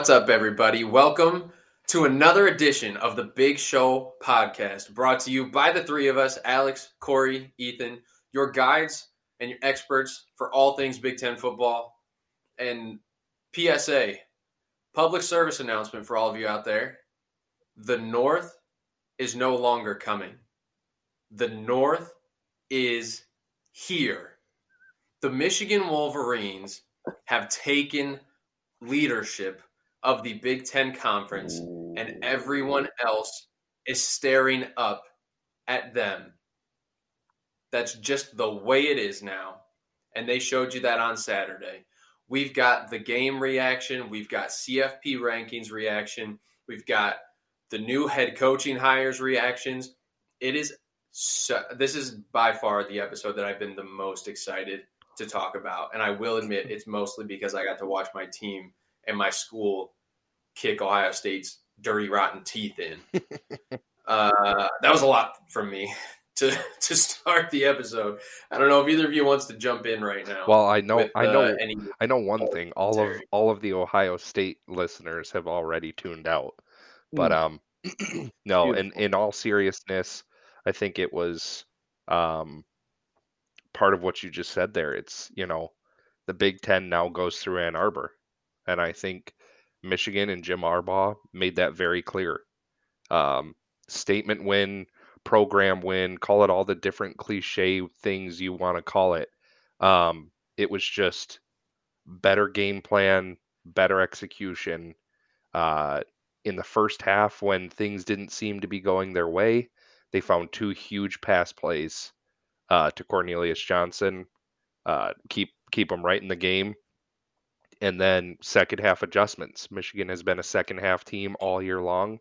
What's up, everybody? Welcome to another edition of the Big Show podcast, brought to you by the three of us Alex, Corey, Ethan, your guides and your experts for all things Big Ten football. And PSA, public service announcement for all of you out there the North is no longer coming. The North is here. The Michigan Wolverines have taken leadership of the Big Ten Conference, and everyone else is staring up at them. That's just the way it is now. And they showed you that on Saturday. We've got the game reaction, we've got CFP rankings reaction, we've got the new head coaching hires reactions. It is so, this is by far the episode that I've been the most excited to talk about. And I will admit it's mostly because I got to watch my team and my school kick Ohio State's dirty, rotten teeth in. uh, that was a lot from me to to start the episode. I don't know if either of you wants to jump in right now. Well, I know, with, I know, uh, any I know one thing. All of all of the Ohio State listeners have already tuned out. But Mm. um, no. In in all seriousness, I think it was um part of what you just said there. It's you know, the Big Ten now goes through Ann Arbor, and I think Michigan and Jim Harbaugh made that very clear. Um, statement win, program win, call it all the different cliche things you want to call it. Um, it was just better game plan, better execution. Uh, in the first half, when things didn't seem to be going their way, they found two huge pass plays uh, to Cornelius Johnson, uh, keep keep them right in the game. And then second half adjustments. Michigan has been a second half team all year long,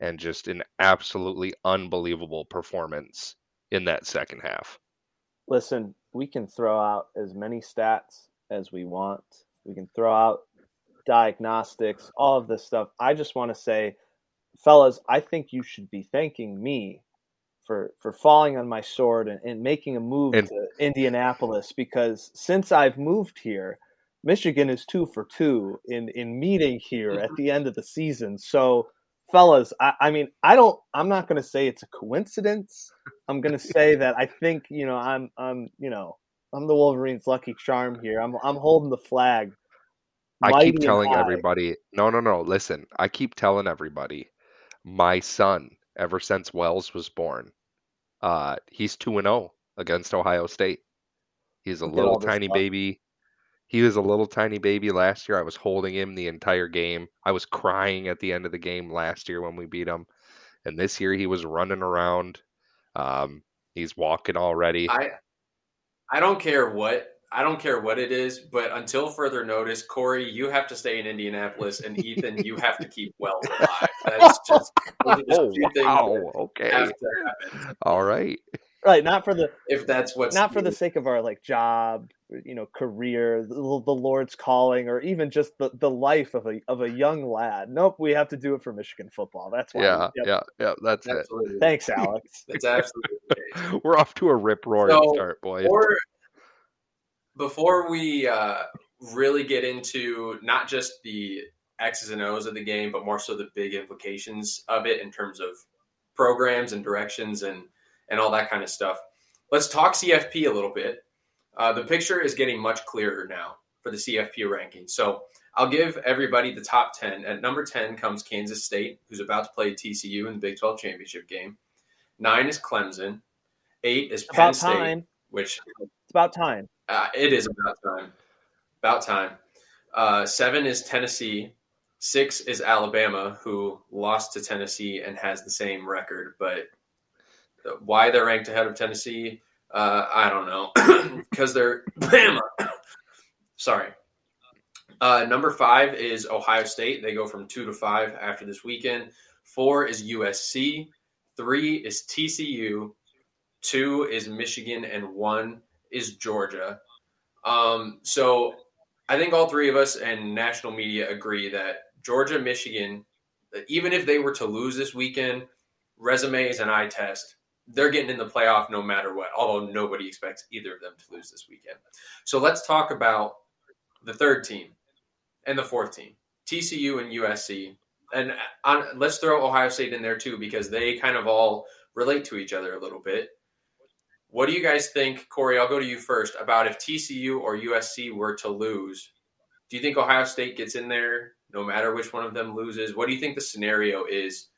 and just an absolutely unbelievable performance in that second half. Listen, we can throw out as many stats as we want. We can throw out diagnostics, all of this stuff. I just want to say, fellas, I think you should be thanking me for for falling on my sword and, and making a move And- to Indianapolis because since I've moved here, Michigan is two for two in in meeting here at the end of the season. So fellas, I, I mean, I don't I'm not gonna say it's a coincidence. I'm gonna say that I think, you know, I'm I'm you know, I'm the Wolverines lucky charm here. I'm I'm holding the flag. I keep telling everybody, no, no, no. Listen, I keep telling everybody, my son, ever since Wells was born, uh, he's two and zero against Ohio State. He's a Look little tiny baby. He was a little tiny baby last year. I was holding him the entire game. I was crying at the end of the game last year when we beat him, and this year he was running around. Um, he's walking already. I I don't care what I don't care what it is, but until further notice, Corey, you have to stay in Indianapolis, and Ethan, you have to keep well alive. That's just, oh two things wow! Okay, all right. Right, not for the if that's what's not for the sake of our like job, you know, career, the, the Lord's calling, or even just the, the life of a of a young lad. Nope, we have to do it for Michigan football. That's why. Yeah, Yep. yeah, yeah. That's it. Thanks, Alex. that's absolutely. We're off to a rip roaring So, start, boys. Before, before we uh, really get into not just the X's and O's of the game, but more so the big implications of it in terms of programs and directions and and all that kind of stuff. Let's talk CFP a little bit. Uh, the picture is getting much clearer now for the CFP ranking. So I'll give everybody the top 10. At number 10 comes Kansas State, who's about to play TCU in the Big 12 championship game. Nine is Clemson. Eight is Penn About State, time. which It's about time. uh, it is about time. About time. Uh, seven is Tennessee. Six is Alabama, who lost to Tennessee and has the same record. But why they're ranked ahead of Tennessee, uh, I don't know. Because they're Bama. Sorry. Uh, number five is Ohio State. They go from two to five after this weekend. Four is USC. Three is TCU. Two is Michigan, and one is Georgia. Um, so I think all three of us and national media agree that Georgia, Michigan, even if they were to lose this weekend, resumes and eye test, they're getting in the playoff no matter what, although nobody expects either of them to lose this weekend. So let's talk about the third team and the fourth team. TCU and USC, and uh, on, let's throw Ohio State in there too because they kind of all relate to each other a little bit. What do you guys think, Corey? I'll go to you first about if TCU or USC were to lose. Do you think Ohio State gets in there no matter which one of them loses? What do you think the scenario is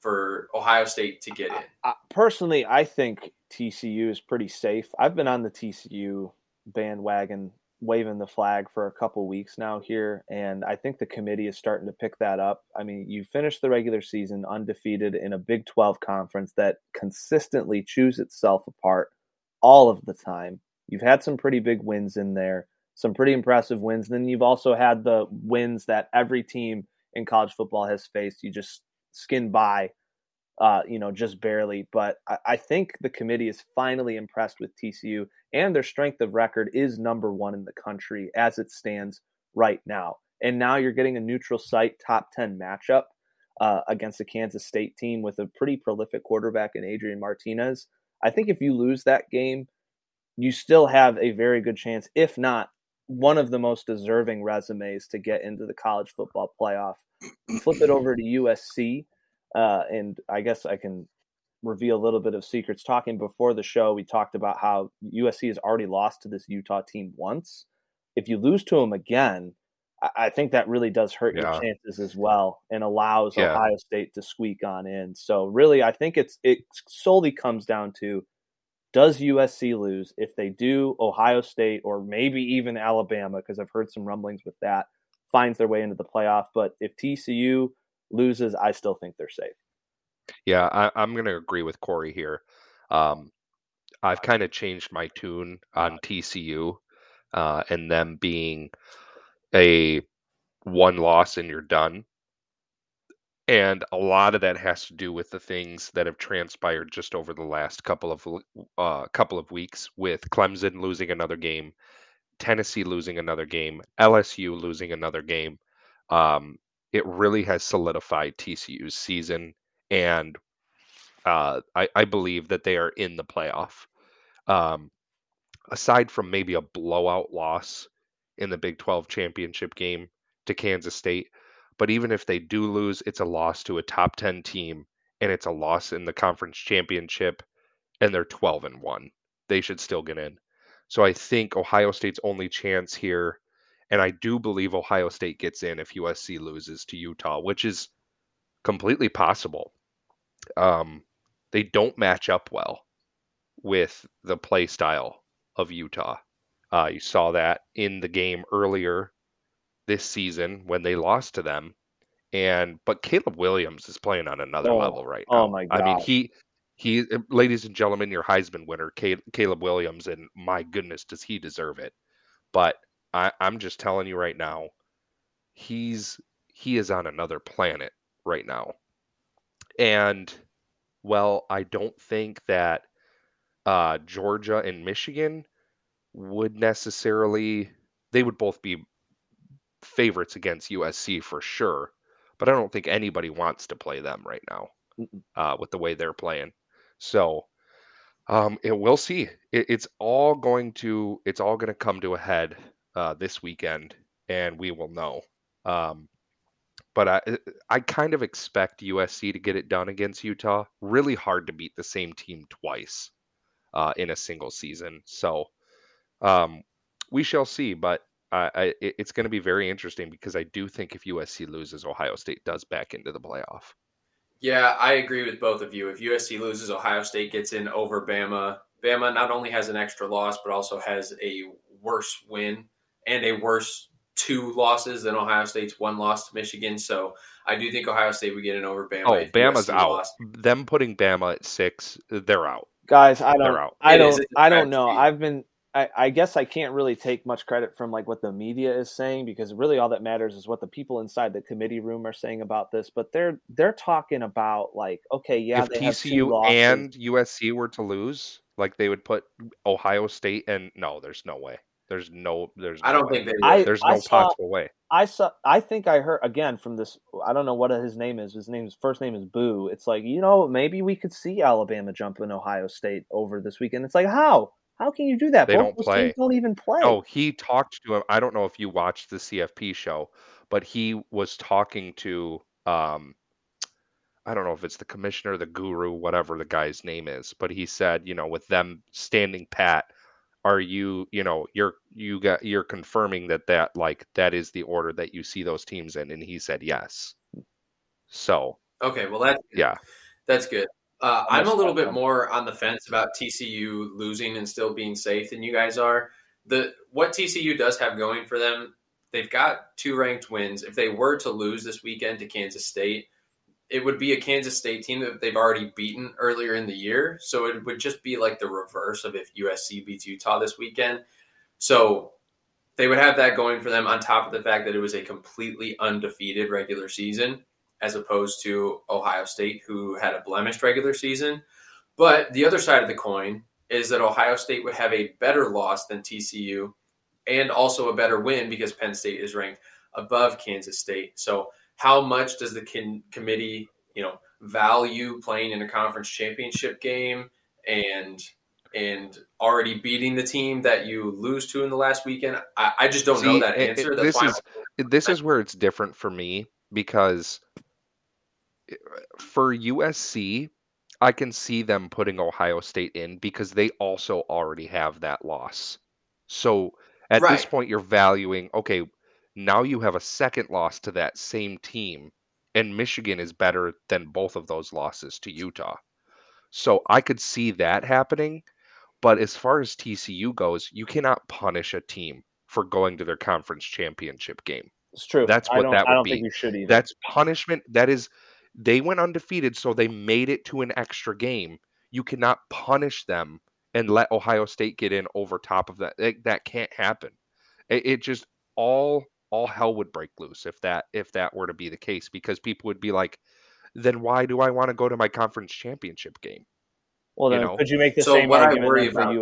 for Ohio State to get in? I, personally, I think TCU is pretty safe. I've been on the TCU bandwagon waving the flag for a couple weeks now here and I think the committee is starting to pick that up. I mean, you finished the regular season undefeated in a Big 12 conference that consistently chews itself apart all of the time. You've had some pretty big wins in there, some pretty impressive wins. And then you've also had the wins that every team in college football has faced. You just skin by uh, you know, just barely. But I, I, think the committee is finally impressed with TCU, and their strength of record is number one in the country as it stands right now. And now you're getting a neutral site top 10 matchup uh, against a Kansas State team with a pretty prolific quarterback in Adrian Martinez. I think if you lose that game, you still have a very good chance, if not one of the most deserving resumes to get into the college football playoff. Flip it over to USC uh, and I guess I can reveal a little bit of secrets. Talking before the show, we talked about how USC has already lost to this Utah team once. If you lose to them again, I think that really does hurt yeah. your chances as well and allows yeah. Ohio State to squeak on in. So really, I think it's it solely comes down to does USC lose? If they do, Ohio State or maybe even Alabama, because I've heard some rumblings with that, finds their way into the playoff. But if TCU loses, I still think they're safe. Yeah, I, am going to agree with Corey here. Um, I've kind of changed my tune on TCU uh, and them being a one loss and you're done. And a lot of that has to do with the things that have transpired just over the last couple of uh, couple of weeks, with Clemson losing another game, Tennessee losing another game, LSU losing another game, um, it really has solidified TCU's season, and uh, I, I, believe that they are in the playoff. Um, aside from maybe a blowout loss in the Big 12 championship game to Kansas State, but even if they do lose, it's a loss to a top 10 team, and it's a loss in the conference championship, and they're 12 and 1. They should still get in. So I think Ohio State's only chance here and I do believe Ohio State gets in if USC loses to Utah, which is completely possible. Um, they don't match up well with the play style of Utah. Uh, you saw that in the game earlier this season when they lost to them. And but Caleb Williams is playing on another oh, level right now. Oh my god! I mean he he, ladies and gentlemen, your Heisman winner, Caleb Williams, and my goodness, does he deserve it? But I, I'm just telling you right now, he's he is on another planet right now. And well, I don't think that uh, Georgia and Michigan would necessarily they would both be favorites against USC for sure, but I don't think anybody wants to play them right now uh, with the way they're playing. So um, it, we'll see. It, it's all going to it's all going to come to a head uh, this weekend, and we will know. Um, but I, I kind of expect USC to get it done against Utah. Really hard to beat the same team twice uh, in a single season. So um, we shall see. But I, it's going to be very interesting because I do think if USC loses, Ohio State does back into the playoff. Yeah, I agree with both of you. If USC loses, Ohio State gets in over Bama. Bama not only has an extra loss, but also has a worse win and a worse two losses than Ohio State's one loss to Michigan. So I do think Ohio State would get an over Bama. Oh, Bama's out. Lost. Them putting Bama at six, they're out. Guys, I don't. I don't. I don't know. I've been. I, I, guess I can't really take much credit from like what the media is saying because really all that matters is what the people inside the committee room are saying about this. But they're they're talking about like, okay, yeah, if TCU and USC were to lose, like they would put Ohio State and no, there's no way. There's no. There's. No I don't way. think they. I, there's no I saw, possible way. I saw. I think I heard again from this. I don't know what his name is. His name's first name is Boo. It's like you know maybe we could see Alabama jump in Ohio State over this weekend. It's like how how can you do that? They Both don't play. don't even play. Oh, he talked to him. I don't know if you watched the CFP show, but he was talking to um, I don't know if it's the commissioner, the guru, whatever the guy's name is, but he said, you know, with them standing pat, are you, you know, you're you got you're confirming that that like that is the order that you see those teams in, and he said yes. So Okay, well that's yeah, that's good. Uh, I'm a little bit more on the fence about TCU losing and still being safe than you guys are. The what TCU does have going for them, they've got two ranked wins. If they were to lose this weekend to Kansas State, it would be a Kansas State team that they've already beaten earlier in the year. So it would just be like the reverse of if USC beats Utah this weekend. So they would have that going for them on top of the fact that it was a completely undefeated regular season as opposed to Ohio State, who had a blemished regular season. But the other side of the coin is that Ohio State would have a better loss than TCU and also a better win because Penn State is ranked above Kansas State. So, how much does the con- committee, you know, value playing in a conference championship game and and already beating the team that you lose to in the last weekend? I, I just don't know that it- it- answer. That's this is this is where it's different for me because Eh, for USC, I can see them putting Ohio State in because they also already have that loss. So at this point, you're valuing okay. Now you have a second loss to that same team, and Michigan is better than both of those losses to Utah. So I could see that happening. But as far as TCU goes, you cannot punish a team for going to their conference championship game. It's true. That's what that would be. think you should either. That's punishment. That is, they went undefeated, so they made it to an extra game. You cannot punish them and let Ohio State get in over top of that. It- that can't happen. It, it just all all hell would break loose if that if that were to be the case because people would be like, then why do I want to go to my conference championship game? well, you then know. could you make the So same what I argument worry for about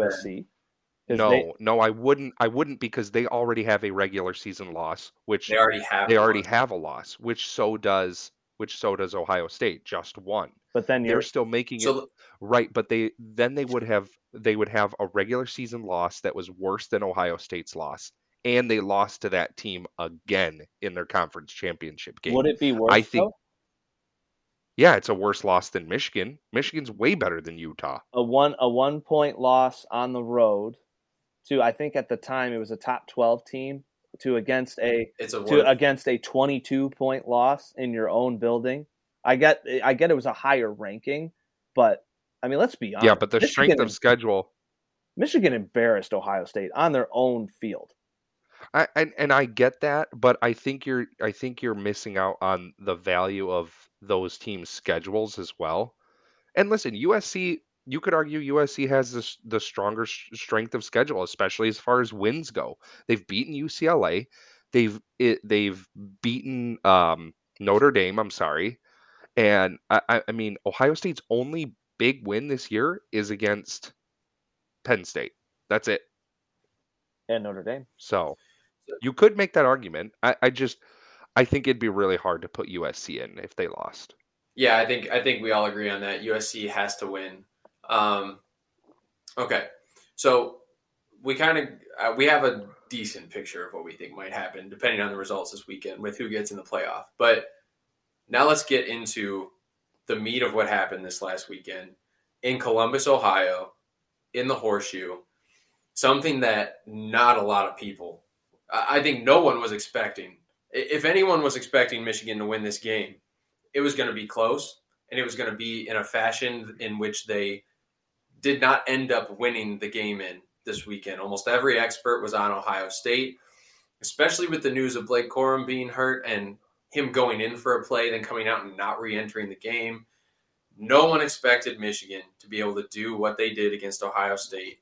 then- No, they- no, I wouldn't. I wouldn't because they already have a regular season loss, which they already have. they already one. have a loss, which so does which so does Ohio State, just one. but then They're you're still making it right, but they then they would have they would have a regular season loss that was worse than Ohio State's loss, and they lost to that team again in their conference championship game. would it be worse? I think though? yeah, it's a worse loss than Michigan. Michigan's way better than Utah. a one a one point loss on the road to I think at the time it was a top twelve team to against a it's a to work. against a twenty two point loss in your own building. I get I get it was a higher ranking, but I mean let's be honest. Yeah, but the strength of schedule Michigan embarrassed Ohio State on their own field. I and, and I get that, but I think you're I think you're missing out on the value of those teams' schedules as well. And listen, USC, you could argue USC has this, the stronger s- strength of schedule, especially as far as wins go. They've beaten UCLA, they've it, they've beaten um, Notre Dame. I'm sorry, and I, I I mean Ohio State's only big win this year is against Penn State. That's it. And Notre Dame. So you could make that argument. I, I just I think it'd be really hard to put USC in if they lost. Yeah, I think I think we all agree on that. USC has to win. Um, okay, so we kind of uh, we have a decent picture of what we think might happen, depending on the results this weekend with who gets in the playoff. But now let's get into the meat of what happened this last weekend in Columbus, Ohio, in the Horseshoe. Something that not a lot of people, I I think, no one was expecting. If anyone was expecting Michigan to win this game, it was going to be close and it was going to be in a fashion in which they did not end up winning the game in this weekend. Almost every expert was on Ohio State, especially with the news of Blake Corum being hurt and him going in for a play, then coming out and not re entering the game. No one expected Michigan to be able to do what they did against Ohio State.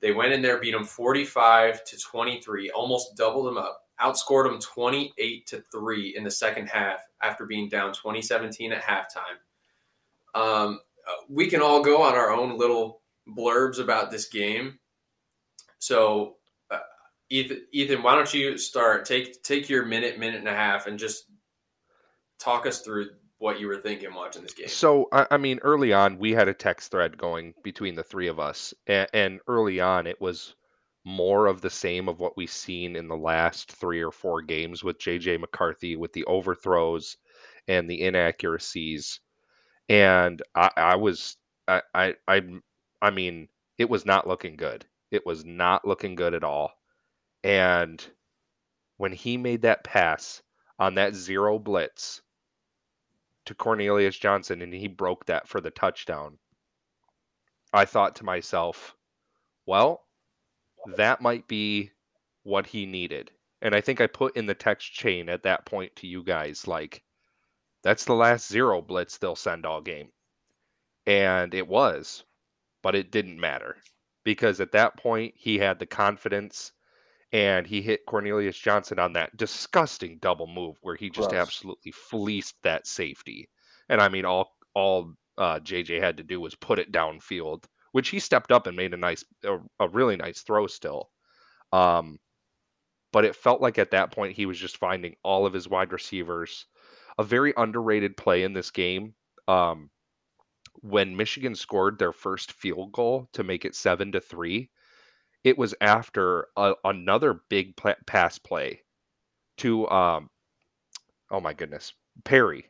They went in there, beat them 45 to 23, almost doubled them up, outscored them 28 to 3 in the second half after being down 2017 at halftime. Um, we can all go on our own little blurbs about this game. So, uh, Ethan, Ethan, why don't you start? Take take your minute, minute and a half, and just talk us through what you were thinking watching this game. So I, I mean, early on we had a text thread going between the three of us, and, and early on it was more of the same of what we've seen in the last three or four games with JJ McCarthy with the overthrows and the inaccuracies. And I, I was I, I I I mean, it was not looking good. It was not looking good at all. And when he made that pass on that zero blitz to Cornelius Johnson and he broke that for the touchdown, I thought to myself, well, that might be what he needed. And I think I put in the text chain at that point to you guys like, that's the last zero blitz they'll send all game. And it was, but it didn't matter because at that point he had the confidence and he hit Cornelius Johnson on that disgusting double move where he just Gross. absolutely fleeced that safety. And I mean, all all uh, JJ had to do was put it downfield, which he stepped up and made a nice, a, a really nice throw still. Um, but it felt like at that point he was just finding all of his wide receivers. A very underrated play in this game. Um, when Michigan scored their first field goal to make it seven to three, it was after a, another big pla- pass play to um, oh my goodness, Perry,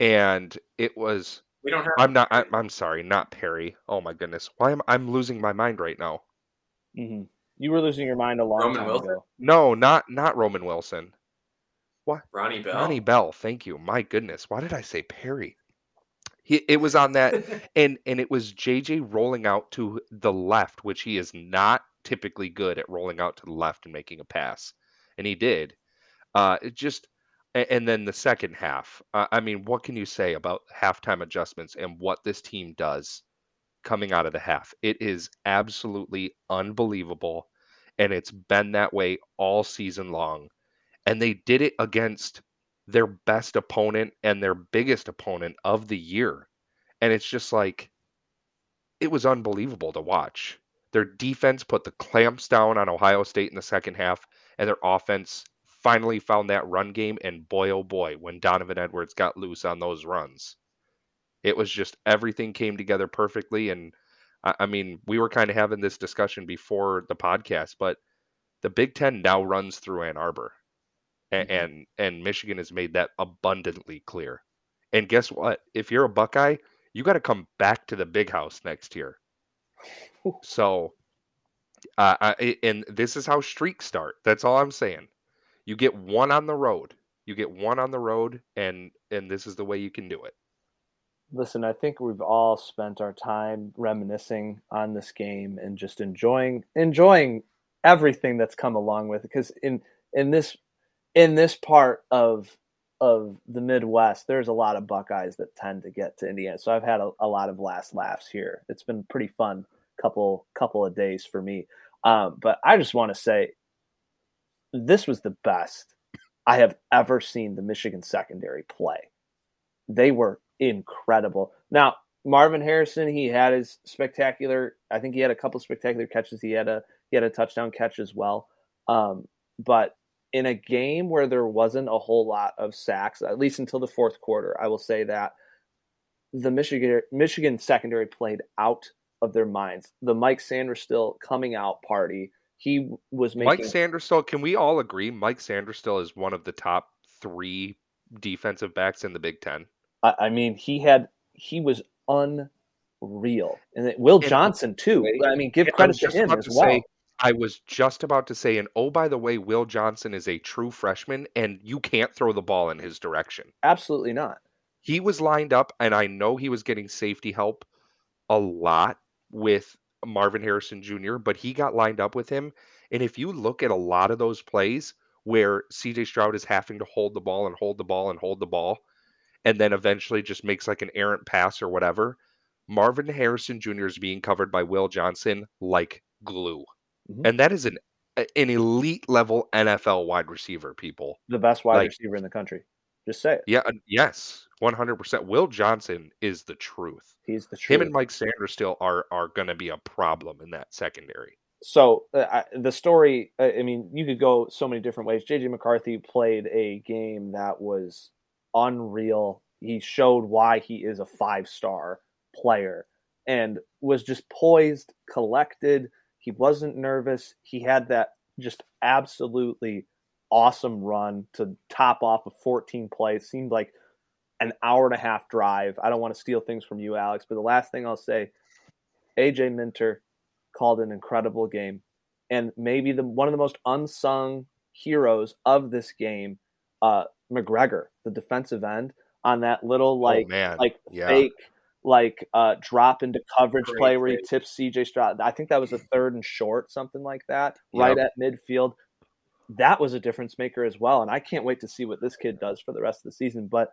and it was We don't have. I'm not I, I'm sorry, not Perry. Oh my goodness, why am I'm losing my mind right now? hmm You were losing your mind a long Roman time Wilson? ago. No, not not Roman Wilson. Ronnie Bell. Ronnie Bell. Thank you. My goodness, why did I say Perry? He, it was on that and and it was JJ rolling out to the left, which he is not typically good at rolling out to the left and making a pass, and he did. Uh, it just and then the second half. Uh, I mean, what can you say about halftime adjustments and what this team does coming out of the half? It is absolutely unbelievable, and it's been that way all season long. And they did it against their best opponent and their biggest opponent of the year. And it's just like, it was unbelievable to watch. Their defense put the clamps down on Ohio State in the second half, and their offense finally found that run game. And boy, oh boy, when Donovan Edwards got loose on those runs, it was just everything came together perfectly. And I, mean, we were kind of having this discussion before the podcast, but the Big Ten now runs through Ann Arbor a- Mhm. and and Michigan has made that abundantly clear. And guess what? If you're a Buckeye, you got to come back to the big house next year. So, uh, I, and this is how streaks start. That's all I'm saying. You get one on the road. You get one on the road, and and this is the way you can do it. Listen, I think we've all spent our time reminiscing on this game and just enjoying enjoying everything that's come along with it. Because in in this in this part of of the Midwest, there's a lot of Buckeyes that tend to get to Indiana. So I've had a, a lot of last laughs here. It's been pretty fun couple couple of days for me. Um, but I just want to say this was the best I have ever seen the Michigan secondary play. They were incredible. Now, Marvin Harrison, he had his spectacular. I think he had a couple spectacular catches. He had a he had a touchdown catch as well. Um, but in a game where there wasn't a whole lot of sacks, at least until the fourth quarter, I will say that the Michigan Michigan secondary played out of their minds. The Mike Sainristil coming out party. He was making Mike Sanders still. Can we all agree? Mike Sainristil is one of the top three defensive backs in the Big Ten. I, I mean, he had he was unreal, and Will And- Johnson too. I mean, give credit to him as to well. I was just about to say, and oh, by the way, Will Johnson is a true freshman, and you can't throw the ball in his direction. Absolutely not. He was lined up, and I know he was getting safety help a lot with Marvin Harrison Jr., but he got lined up with him. And if you look at a lot of those plays where CJ Stroud is having to hold the ball and hold the ball and hold the ball, and then eventually just makes like an errant pass or whatever, Marvin Harrison Jr. is being covered by Will Johnson like glue. Mhm. And that is an an elite level NFL wide receiver, people. The best wide Like- receiver in the country. Just say it. Yeah, yes, 100%. Will Johnson is the truth. He's the truth. Him and Mike Sainristil are are going to be a problem in that secondary. so uh, I, the story uh, i mean you could go so many different ways jj mccarthy played a game that was unreal he showed why he is a five star player and was just poised collected He wasn't nervous. He had that just absolutely awesome run to top off a 14 play. It seemed like an hour and a half drive. I don't want to steal things from you, Alex, but the last thing I'll say AJ Minter called an incredible game. And maybe the one of the most unsung heroes of this game, uh, McGregor, the defensive end, on that little oh, like oh, like yeah. fake like uh, drop into coverage Great play where he tips CJ Stroud. I think that was a third and short, something like that, right at midfield. That was a difference maker as well, and I can't wait to see what this kid does for the rest of the season. But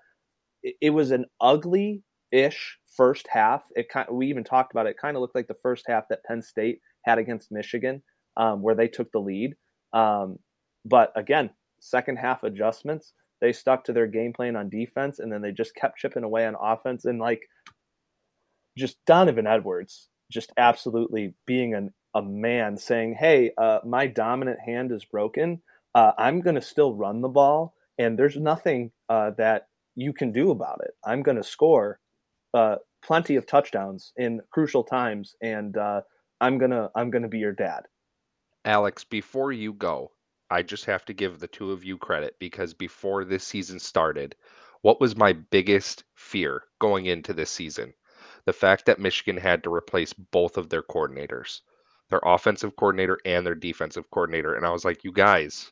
it, it was an ugly ish first half. It kind we even talked about it. it. Kind of looked like the first half that Penn State had against Michigan, um, where they took the lead. Um, but again, second half adjustments. They stuck to their game plan on defense, and then they just kept chipping away on offense. And like just Donovan Edwards just absolutely being an, a man saying, Hey, uh, my dominant hand is broken. Uh, I'm going to still run the ball, and there's nothing uh, that you can do about it. I'm going to score uh, plenty of touchdowns in crucial times, and uh, I'm gonna I'm gonna be your dad. Alex, before you go, I just have to give the two of you credit because before this season started, what was my biggest fear going into this season? The fact that Michigan had to replace both of their coordinators, their offensive coordinator and their defensive coordinator. And I was like, you guys,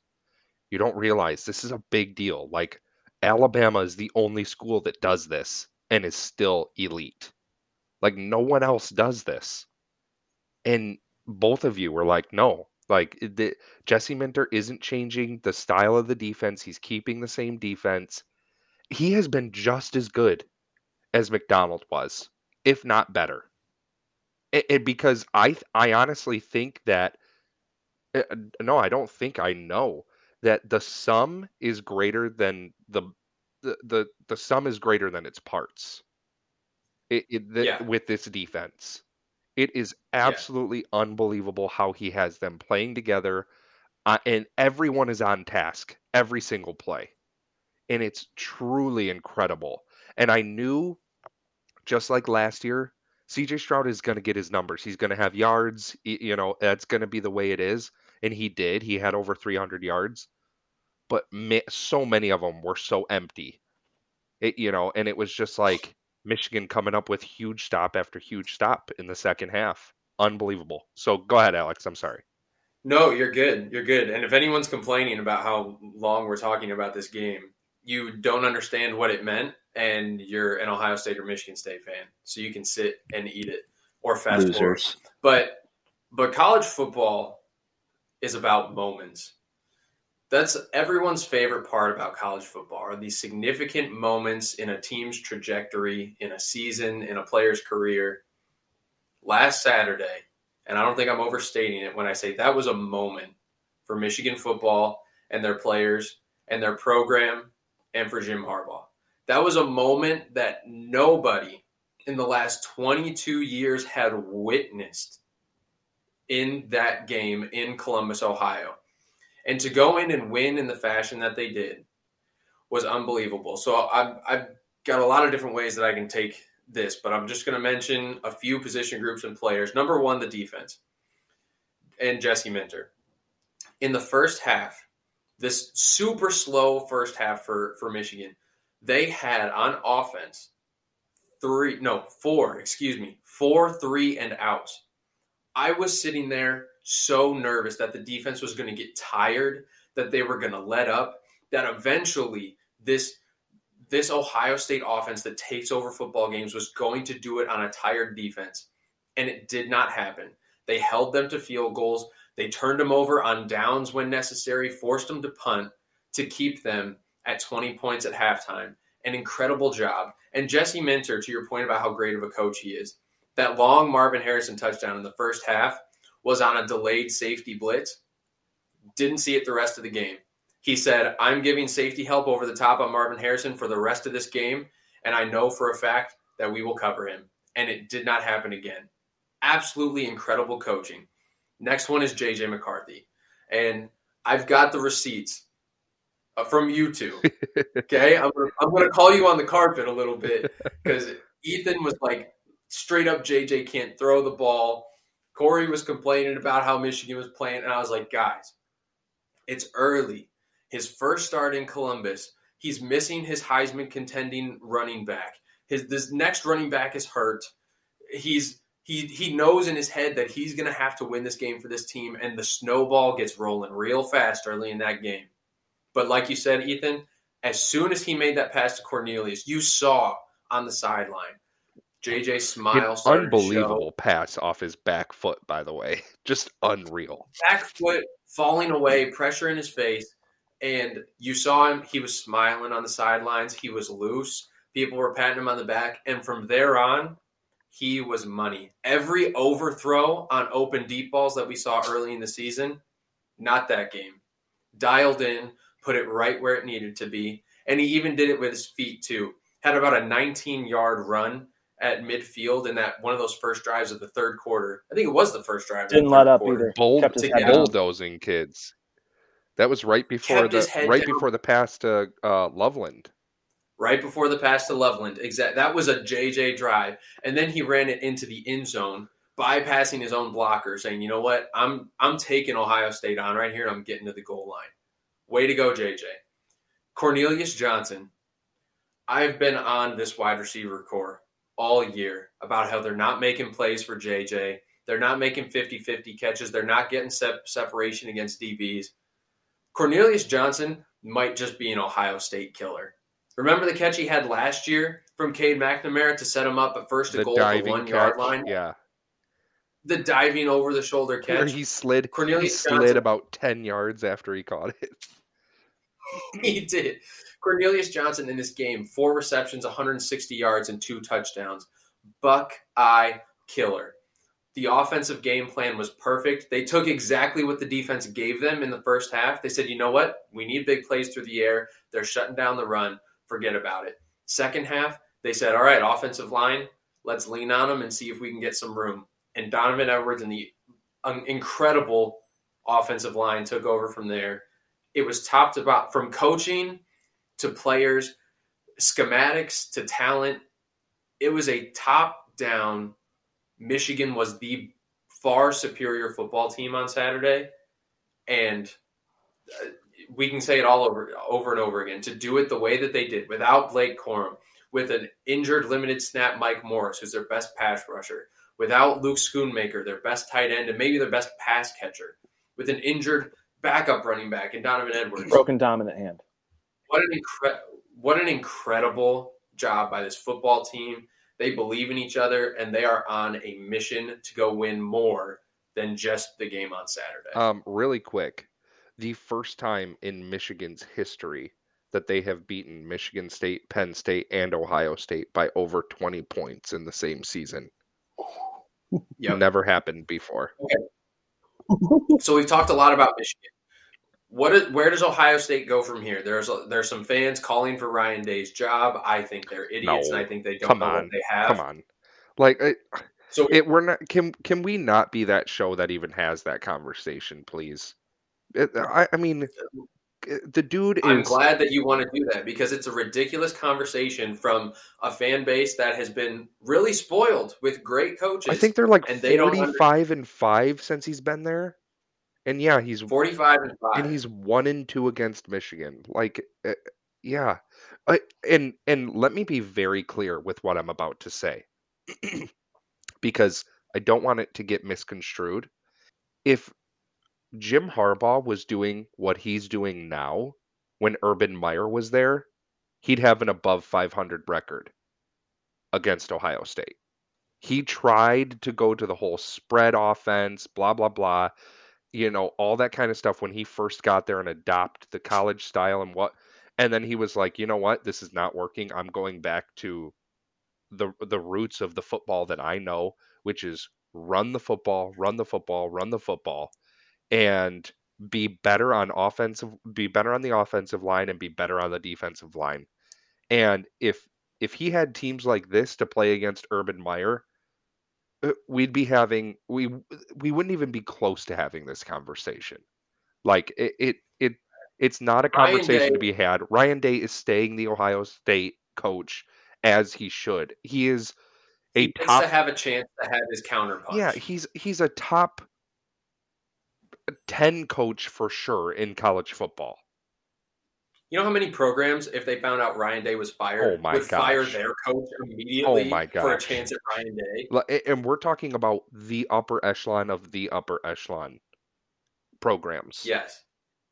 you don't realize this is a big deal. Like, Alabama is the only school that does this and is still elite. Like, no one else does this. And both of you were like, no, like the, Jesse Minter isn't changing the style of the defense. He's keeping the same defense. He has been just as good as Macdonald was if not better. It, it, because I I honestly think that uh, no, I don't think I know that the sum is greater than the the the, the sum is greater than its parts. It, it the, yeah. with this defense. It is absolutely yeah. unbelievable how he has them playing together, uh, and everyone is on task every single play, and it's truly incredible. And I knew just like last year, CJ Stroud is going to get his numbers. He's going to have yards. You know, that's going to be the way it is. And he did. He had over 300 yards. But so many of them were so empty. It, you know, and it was just like Michigan coming up with huge stop after huge stop in the second half. Unbelievable. So go ahead, Alex. I'm sorry. No, you're good. You're good. And if anyone's complaining about how long we're talking about this game, you don't understand what it meant and you're an Ohio State or Michigan State fan, so you can sit and eat it or fast Losers. forward. But but college football is about moments. That's everyone's favorite part about college football are these significant moments in a team's trajectory, in a season, in a player's career. Last Saturday, and I don't think I'm overstating it when I say that was a moment for Michigan football and their players and their program and for Jim Harbaugh. That was a moment that nobody in the last 22 years had witnessed in that game in Columbus, Ohio. And to go in and win in the fashion that they did was unbelievable. So I've, I've got a lot of different ways that I can take this, but I'm just going to mention a few position groups and players. Number one, the defense and Jesse Minter. In the first half, this super slow first half for, for Michigan, they had on offense three, no, four, excuse me, four three and outs. I was sitting there so nervous that the defense was going to get tired, that they were going to let up, that eventually this this Ohio State offense that takes over football games was going to do it on a tired defense. And it did not happen. They held them to field goals. They turned them over on downs when necessary, forced them to punt to keep them at 20 points at halftime. An incredible job. And Jesse Minter, to your point about how great of a coach he is, that long Marvin Harrison touchdown in the first half was on a delayed safety blitz. Didn't see it the rest of the game. He said, I'm giving safety help over the top on Marvin Harrison for the rest of this game, and I know for a fact that we will cover him. And it did not happen again. Absolutely incredible coaching. Next one is JJ McCarthy. And I've got the receipts Uh, from you two. Okay, I'm gonna, I'm gonna call you on the carpet a little bit because Ethan was like straight up JJ can't throw the ball. Corey was complaining about how Michigan was playing, and I was like, guys, it's early. His first start in Columbus, he's missing his Heisman contending running back. His this next running back is hurt. He's he he knows in his head that he's to have to win this game for this team, and the snowball gets rolling real fast early in that game. But like you said, Ethan, as soon as he made that pass to Cornelius, you saw on the sideline JJ smile. Unbelievable pass off his back foot, by the way. Just unreal. Back foot falling away, pressure in his face. And you saw him, he was smiling on the sidelines. He was loose. People were patting him on the back. And from there on, he was money. Every overthrow on open deep balls that we saw early in the season, not that game. Dialed in, put it right where it needed to be. And he even did it with his feet too. Had about a 19 yard run at midfield in that one of those first drives of the third quarter. I think it was the first drive. Didn't let up quarter. either. Bull, Kept his head bulldozing kids. That was right before Kept the head right down. before the pass to uh, Loveland. right before the pass to Loveland. Exact. That was a JJ drive, and then he ran it into the end zone, bypassing his own blocker, saying, "You know what? I'm I'm taking Ohio State on right here. and I'm getting to the goal line. Way to go, JJ." Cornelius Johnson. I've been on this wide receiver corps all year about how they're not making plays for JJ. They're not making 50-50 catches. They're not getting sep- separation against DBs. Cornelius Johnson might just be an Ohio State killer. Remember the catch he had last year from Cade McNamara to set him up at first a goal at the one catch, yard line? yeah, The diving over the shoulder where catch. he slid. He Cornelius slid Johnson. about ten yards after he caught it. he did. Cornelius Johnson in this game, four receptions, 160 yards, and two touchdowns. Buck eye killer. The offensive game plan was perfect. They took exactly what the defense gave them in the first half. They said, you know what? We need big plays through the air. They're shutting down the run. Forget about it. Second half, they said, all right, offensive line, let's lean on them and see if we can get some room. And Donovan Edwards and the um, incredible offensive line took over from there. It was top to bottom, from coaching to players, schematics to talent. It was a top down. Michigan was the far superior football team on Saturday, and uh, we can say it all over over and over again. To do it the way that they did, without Blake Corum, with an injured limited snap Mike Morris, who's their best pass rusher, without Luke Schoonmaker, their best tight end and maybe their best pass catcher, with an injured backup running back and Donovan Edwards. Broken dominant hand. What an incre- what an incredible job by this football team. They believe in each other and they are on a mission to go win more than just the game on Saturday. Um, really quick, the first time in Michigan's history that they have beaten Michigan State, Penn State, and Ohio State by over 20 points in the same season. Yep. Never happened before. So we've talked a lot about Michigan. What is, where does Ohio State go from here? There's a, there's some fans calling for Ryan Day's job. I think they're idiots, No. and I think they don't Come know on. what they have. Come on. Like it, So it we're not can can we not be that show that even has that conversation, please? It, I, I mean eh, the dude I'm glad that you want to do that because it's a ridiculous conversation from a fan base that has been really spoiled with great coaches. I think they're like and they don't under- and 5 since he's been there. And yeah, he's 45 and 5. and he's 1 and 2 against Michigan. Like uh, yeah. I, and and let me be very clear with what I'm about to say. because I don't want it to get misconstrued. If Jim Harbaugh was doing what he's doing now when Urban Meyer was there, he'd have an above 500 record against Ohio State. He tried to go to the whole spread offense, blah, blah, blah, you know, all that kind of stuff when he first got there and adopt the college style and what. And then he was like, you know what? This is not working. I'm going back to the the roots of the football that I know, which is run the football, run the football, run the football, and be better on offensive, be better on the offensive line, and be better on the defensive line. And if if he had teams like this to play against Urban Meyer, uh, we'd be having we we wouldn't even be close to having this conversation. Like it it, it it's not a Ryan conversation Day- to be had. Ryan Day is staying the Ohio State coach as he should. He is a he top to have a chance to have his counterpunch. Yeah, he's he's a top 10 coach for sure in college football. You know how many programs, if they found out Ryan Day was fired, Oh would fire their coach oh immediately my for a gosh. chance at Ryan Day? And we're talking about the upper echelon of the upper echelon programs. Yes.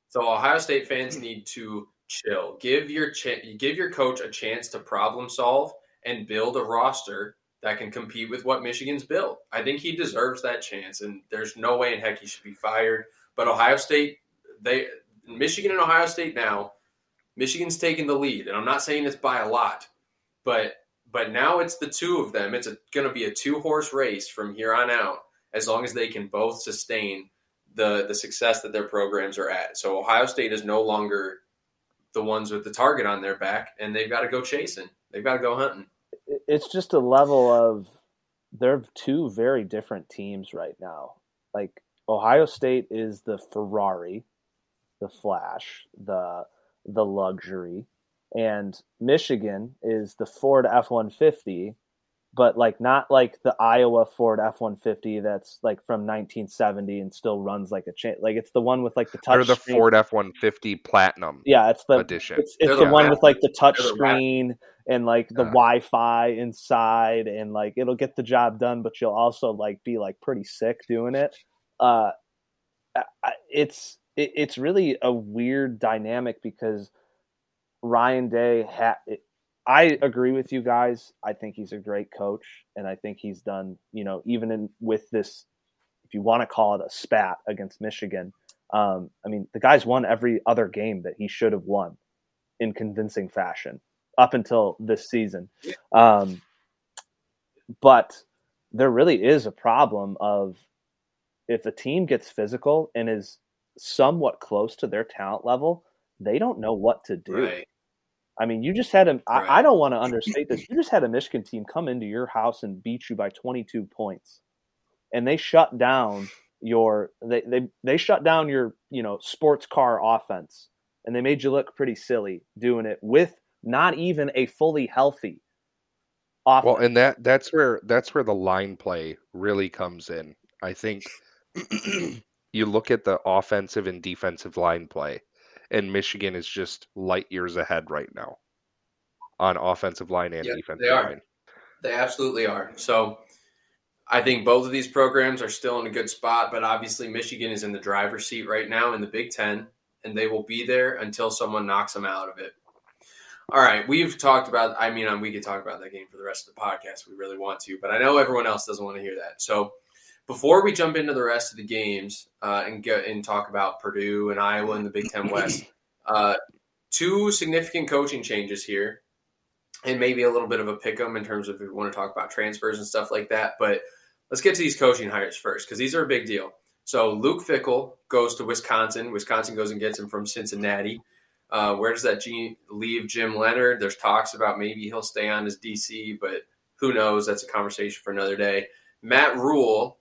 So Ohio State fans need to chill. Give your cha- give your coach a chance to problem solve and build a roster that can compete with what Michigan's built. I think he deserves that chance, and there's no way in heck he should be fired. But Ohio State, they Michigan and Ohio State now, Michigan's taking the lead, and I'm not saying it's by a lot, but but now it's the two of them. It's going to be a two horse race from here on out, as long as they can both sustain the the success that their programs are at. So Ohio State is no longer the ones with the target on their back, and they've got to go chasing. They've got to go hunting. It's just a level of they're two very different teams right now. Like Ohio State is the Ferrari, the Flash, the the luxury, and Michigan is the Ford F one fifty, but like not like the Iowa Ford F one fifty that's like from nineteen seventy and still runs like a chain. Like it's the one with like the touch. Or the screen. Ford F 150 Platinum Yeah, it's the edition. it's, it's the the one with like the touch they're the rap- screen and like the Yeah. Wi-Fi inside, and like it'll get the job done, but you'll also like be like pretty sick doing it. Uh, I- I- it's it, it's really a weird dynamic because Ryan Day. I agree with you guys. I think he's a great coach, and I think he's done. You know, even in with this, if you want to call it a spat against Michigan, um, I mean, the guy's won every other game that he should have won in convincing fashion up until this season. Um, but there really is a problem of if a team gets physical and is somewhat close to their talent level, they don't know what to do. Right. I mean, you just had a. I, Right. I don't want to understate this. You just had a Michigan team come into your house and beat you by 22 points, and they shut down your. They they they shut down your you know sports car offense, and they made you look pretty silly doing it with not even a fully healthy offense. Well, and that that's where that's where the line play really comes in. I think you look at the offensive and defensive line play, and Michigan is just light years ahead right now on offensive line and Yeah, defensive they are. line. They absolutely are. So I think both of these programs are still in a good spot, but obviously Michigan is in the driver's seat right now in the Big Ten, and they will be there until someone knocks them out of it. All right, we've talked about. I mean, we could talk about that game for the rest of the podcast. if We really want to, but I know everyone else doesn't want to hear that. So, before we jump into the rest of the games uh, and get and talk about Purdue and Iowa and the Big Ten West, uh, two significant coaching changes here and maybe a little bit of a pick 'em in terms of if we want to talk about transfers and stuff like that. But let's get to these coaching hires first because these are a big deal. So Luke Fickell goes to Wisconsin. Wisconsin goes and gets him from Cincinnati. Uh, where does that G- leave Jim Leonhard? There's talks about maybe he'll stay on as DC, but who knows? That's a conversation for another day. Matt Rhule,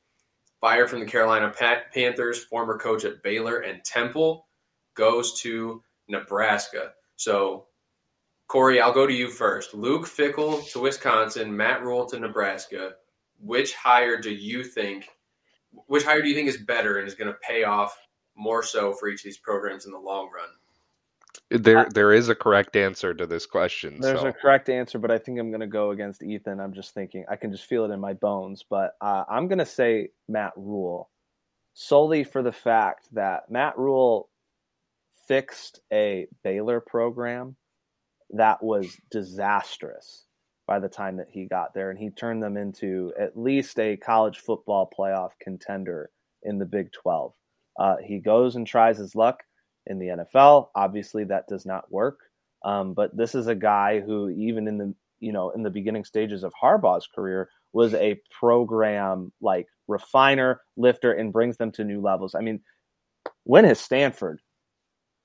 fired from the Carolina Panthers, former coach at Baylor and Temple, goes to Nebraska. So Corey, I'll go to you first. Luke Fickell to Wisconsin, Matt Rhule to Nebraska. Which hire do you think? Which hire do you think is better and is going to pay off more so for each of these programs in the long run? There, there is a correct answer to this question. There's so. a correct answer, but I think I'm going to go against Ethan. I'm just thinking, I can just feel it in my bones. But uh, I'm going to say Matt Rhule solely for the fact that Matt Rhule fixed a Baylor program that was disastrous by the time that he got there. And he turned them into at least a college football playoff contender in the Big 12. Uh, he goes and tries his luck in the NFL. Obviously, that does not work. Um, but this is a guy who, even in the you know in the beginning stages of Harbaugh's career, was a program like refiner, lifter, and brings them to new levels. I mean, when has Stanford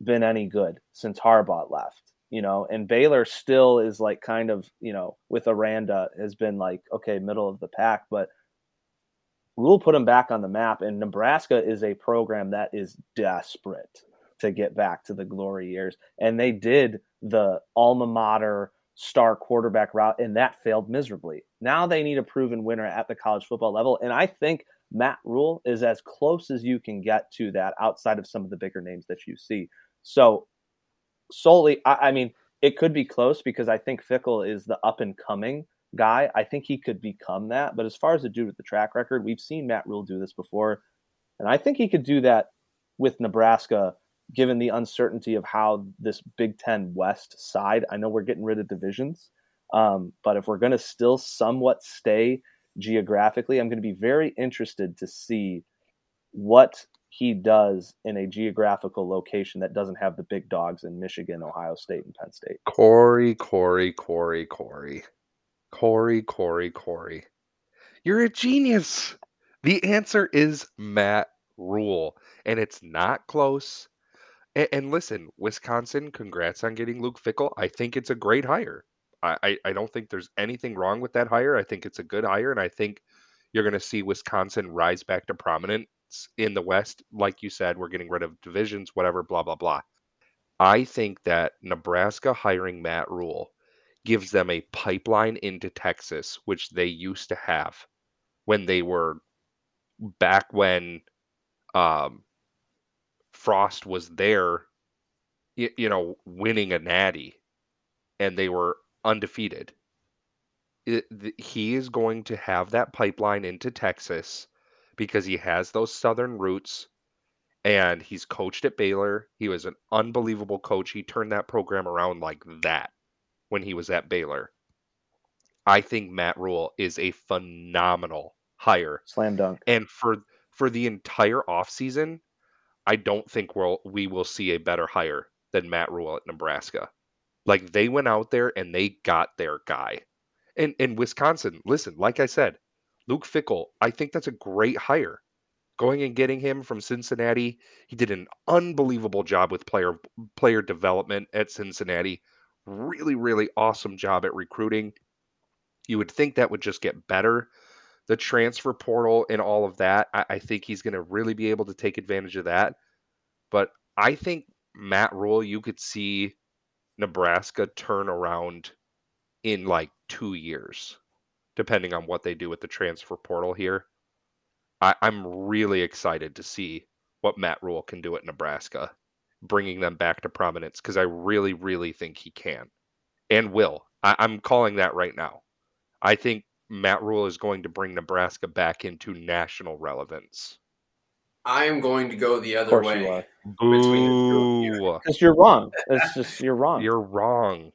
been any good since Harbaugh left? You know, and Baylor still is like kind of you know with Aranda has been like okay middle of the pack, but Rhule put him back on the map, and Nebraska is a program that is desperate to get back to the glory years. And they did the alma mater star quarterback route, and that failed miserably. Now they need a proven winner at the college football level, and I think Matt Rhule is as close as you can get to that outside of some of the bigger names that you see. So solely, I, I mean, it could be close because I think Fickell is the up and coming guy. I think he could become that. But as far as a dude with the track record, we've seen Matt Rhule do this before. And I think he could do that with Nebraska, given the uncertainty of how this Big Ten West side, I know we're getting rid of divisions, um, but if we're going to still somewhat stay geographically, I'm going to be very interested to see what he does in a geographical location that doesn't have the big dogs in Michigan, Ohio State, and Penn State. Corey, Corey, Corey, Corey. Corey, Corey, Corey. You're a genius. The answer is Matt Rhule. and it's not close. And, and listen, Wisconsin, congrats on getting Luke Fickell. I think it's a great hire. I, I, don't think there's anything wrong with that hire. I think it's a good hire, and I think you're going to see Wisconsin rise back to prominence in the West. Like you said, we're getting rid of divisions, whatever, blah, blah, blah. I think that Nebraska hiring Matt Rhule gives them a pipeline into Texas, which they used to have when they were back when um, Frost was there, you, you know, winning a natty, and they were undefeated. It, the, he is going to have that pipeline into Texas because he has those southern roots and he's coached at Baylor. He was an unbelievable coach. He turned that program around like that when he was at Baylor. I think Matt Rhule is a phenomenal hire. Slam dunk. And for for the entire offseason, I don't think we'll we will see a better hire than Matt Rhule at Nebraska. Like they went out there and they got their guy. And in Wisconsin, listen, like I said, Luke Fickell, I think that's a great hire. Going and getting him from Cincinnati, he did an unbelievable job with player player development at Cincinnati really, really awesome job at recruiting. You would think that would just get better. The transfer portal and all of that, I, I think he's going to really be able to take advantage of that. But I think Matt Rhule, you could see Nebraska turn around in like two years, depending on what they do with the transfer portal here. I, I'm really excited to see what Matt Rhule can do at Nebraska bringing them back to prominence because I really, really think he can and will. I, I'm calling that right now. I think Matt Rhule is going to bring Nebraska back into national relevance. I am going to go the other way. Boo! Because you're wrong. It's just you're wrong. You're wrong.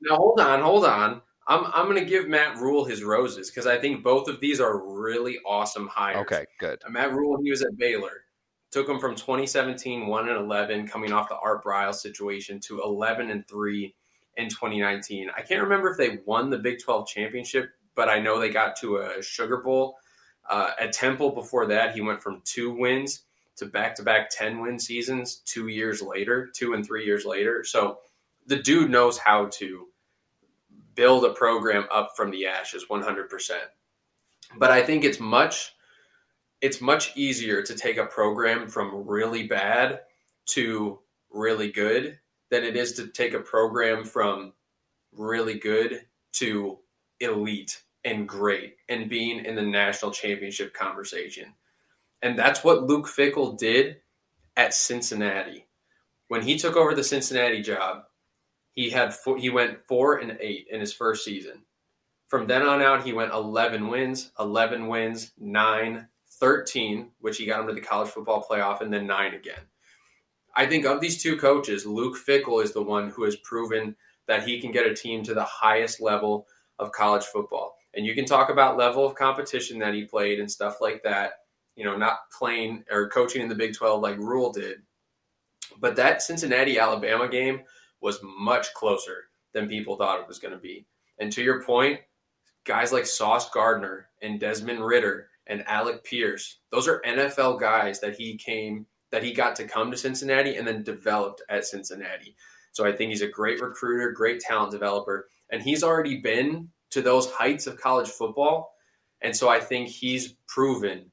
Now hold on, hold on. I'm I'm going to give Matt Rhule his roses because I think both of these are really awesome hires. Okay, good. Uh, Matt Rhule, he was at Baylor. Took them from 2017, 1 and 11, coming off the Art Briles situation, to 11 and 3 in 2019. I can't remember if they won the Big 12 championship, but I know they got to a Sugar Bowl. Uh, at Temple before that, he went from two wins to back to back 10 win seasons two years later, two and three years later. So the dude knows how to build a program up from the ashes 100%. But I think it's much it's much easier to take a program from really bad to really good than it is to take a program from really good to elite and great and being in the national championship conversation. And that's what Luke Fickell did at Cincinnati. When he took over the Cincinnati job, he had four, he went 4 and 8 in his first season. From then on out, he went 11 wins, 11 wins, 9 13, which he got him to the college football playoff, and then nine again. I think of these two coaches, Luke Fickell is the one who has proven that he can get a team to the highest level of college football. And you can talk about level of competition that he played and stuff like that, you know, not playing or coaching in the Big 12 like Rhule did. But that Cincinnati Alabama game was much closer than people thought it was going to be. And to your point, guys like Sauce Gardner and Desmond Ridder and Alec Pierce. Those are NFL guys that he came that he got to come to Cincinnati and then developed at Cincinnati. So I think he's a great recruiter, great talent developer, and he's already been to those heights of college football. And so I think he's proven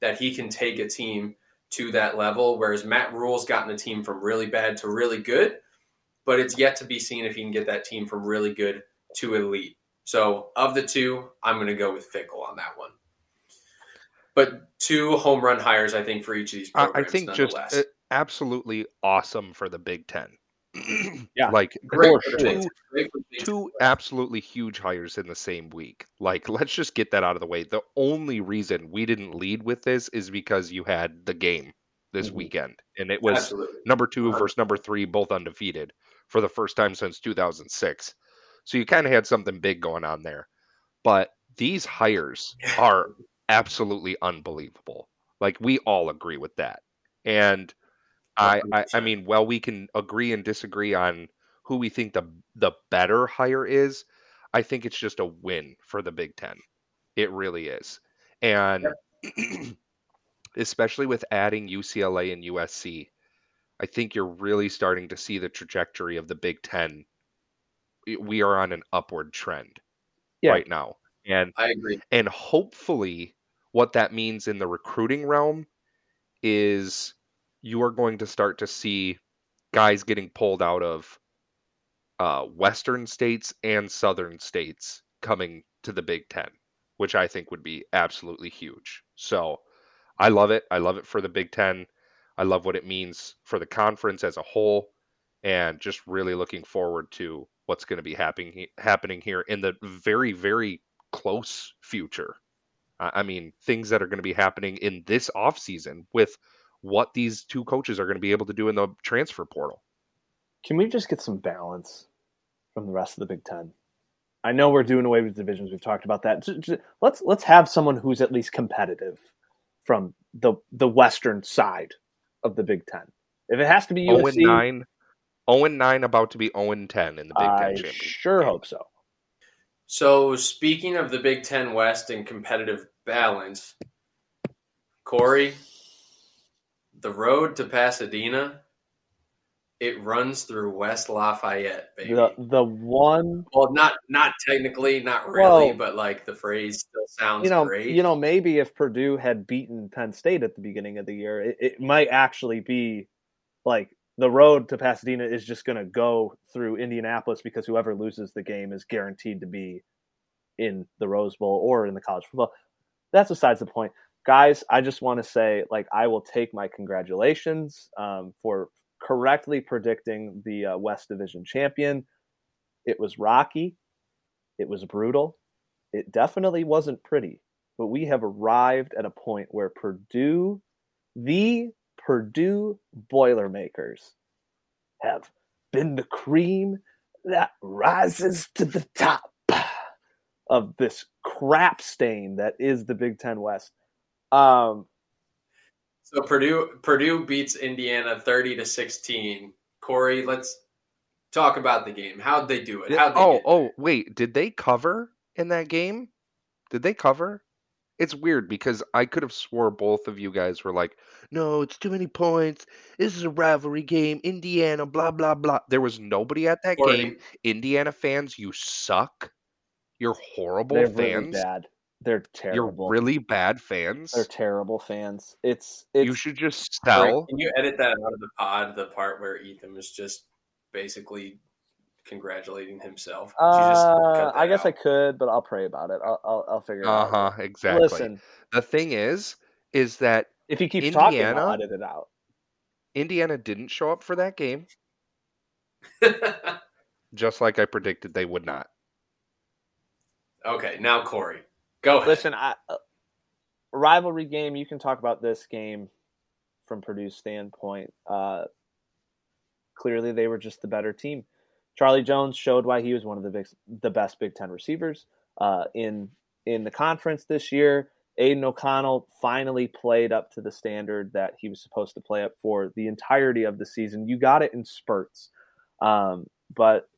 that he can take a team to that level. Whereas Matt Rhule's gotten a team from really bad to really good. but it's yet to be seen if he can get that team from really good to elite. So, of the two, I'm going to go with Fickell on that one. But two home run hires, I think, for each of these programs. I think just uh, absolutely awesome for the Big Ten. yeah, like great two, two absolutely huge hires in the same week. Like, let's just get that out of the way. The only reason we didn't lead with this is because you had the game this mm-hmm. weekend, and it was absolutely. number 2 versus number three, both undefeated for the first time since 2006. So you kind of had something big going on there. But these hires are absolutely unbelievable. Like we all agree with that. And I, I, I mean, well, we can agree and disagree on who we think the the better hire is. I think it's just a win for the Big Ten. It really is, and especially with adding UCLA and USC, I think you're really starting to see the trajectory of the Big Ten. We are on an upward trend yeah. right now, and I agree. And hopefully, what that means in the recruiting realm is you are going to start to see guys getting pulled out of uh, Western states and Southern states coming to the Big Ten, which I think would be absolutely huge. So I love it. I love it for the Big Ten. I love what it means for the conference as a whole, and just really looking forward to what's going to be happening happening here in the very very close future. I mean, things that are going to be happening in this off season with what these two coaches are going to be able to do in the transfer portal. Can we just get some balance from the rest of the Big Ten? I know we're doing away with divisions. We've talked about that. Let's let's have someone who's at least competitive from the the western side of the Big Ten. If it has to be USC, 0 9, 0 9 about to be 0 10 in the Big Ten I championship. Sure hope so. So speaking of the Big Ten West and competitive balance, Corey, the road to Pasadena, it runs through West Lafayette, baby. The the one well not not technically, not really, well, but like the phrase still sounds you know, great. You know, maybe if Purdue had beaten Penn State at the beginning of the year, it, it might actually be like the road to Pasadena is just gonna go through Indianapolis because whoever loses the game is guaranteed to be in the Rose Bowl or in the college football. That's besides the point guys, I just want to say, like, I will take my congratulations um, for correctly predicting the uh, West Division champion. It was rocky, it was brutal, it definitely wasn't pretty, but we have arrived at a point where Purdue, the Purdue Boilermakers, have been the cream that rises to the top of this crap stain that is the Big Ten West. Um, so Purdue Purdue beats Indiana thirty to sixteen. Corey, let's talk about the game. How'd they do it? How'd they oh oh wait, did they cover in that game? Did they cover? It's weird because I could have swore both of you guys were like, "No, it's too many points. This is a rivalry game. Indiana, blah blah blah." There was nobody at that Corey. game. Indiana fans, you suck. You're horrible They're fans. Really bad. They're terrible. You're really bad fans. They're terrible fans. It's, it's you should just sell. Can you edit that out of the pod? The part where Ethan was just basically congratulating himself. Uh, I guess out? I could, but I'll pray about it. I'll I'll, I'll figure it uh-huh, out. Uh huh. Exactly. Listen, the thing is, is that if he keeps Indiana, talking, I'll edit it out. Indiana didn't show up for that game, just like I predicted they would not. Okay, now Corey. Go ahead. Listen, I, uh, rivalry game. You can talk about this game from Purdue's standpoint. Uh, clearly, they were just the better team. Charlie Jones showed why he was one of the big, the best Big Ten receivers uh, in in the conference this year. Aidan O'Connell finally played up to the standard that he was supposed to play up for the entirety of the season. You got it in spurts, um, but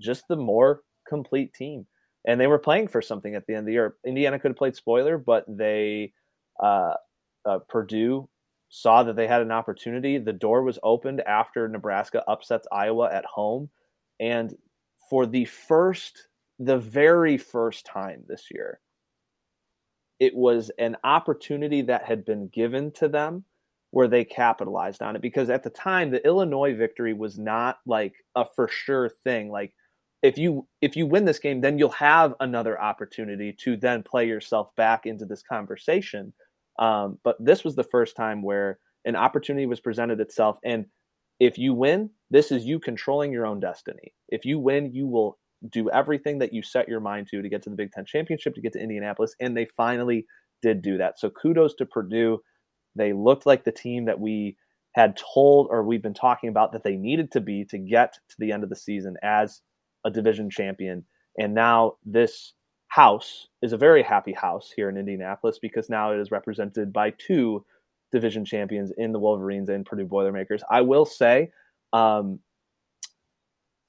just the more complete team and they were playing for something at the end of the year. Indiana could have played spoiler, but they uh, uh, Purdue saw that they had an opportunity. The door was opened after Nebraska upsets Iowa at home, and for the first, the very first time this year, it was an opportunity that had been given to them where they capitalized on it because at the time the Illinois victory was not like a for sure thing. Like if you if you win this game, then you'll have another opportunity to then play yourself back into this conversation. Um, but this was the first time where an opportunity was presented itself, and if you win, this is you controlling your own destiny. If you win, you will do everything that you set your mind to to get to the Big Ten championship, to get to Indianapolis, and they finally did do that. So kudos to Purdue. They looked like the team that we had told or we've been talking about that they needed to be to get to the end of the season as a division champion. And now this house is a very happy house here in Indianapolis because now it is represented by two division champions in the Wolverines and Purdue Boilermakers. I will say, um,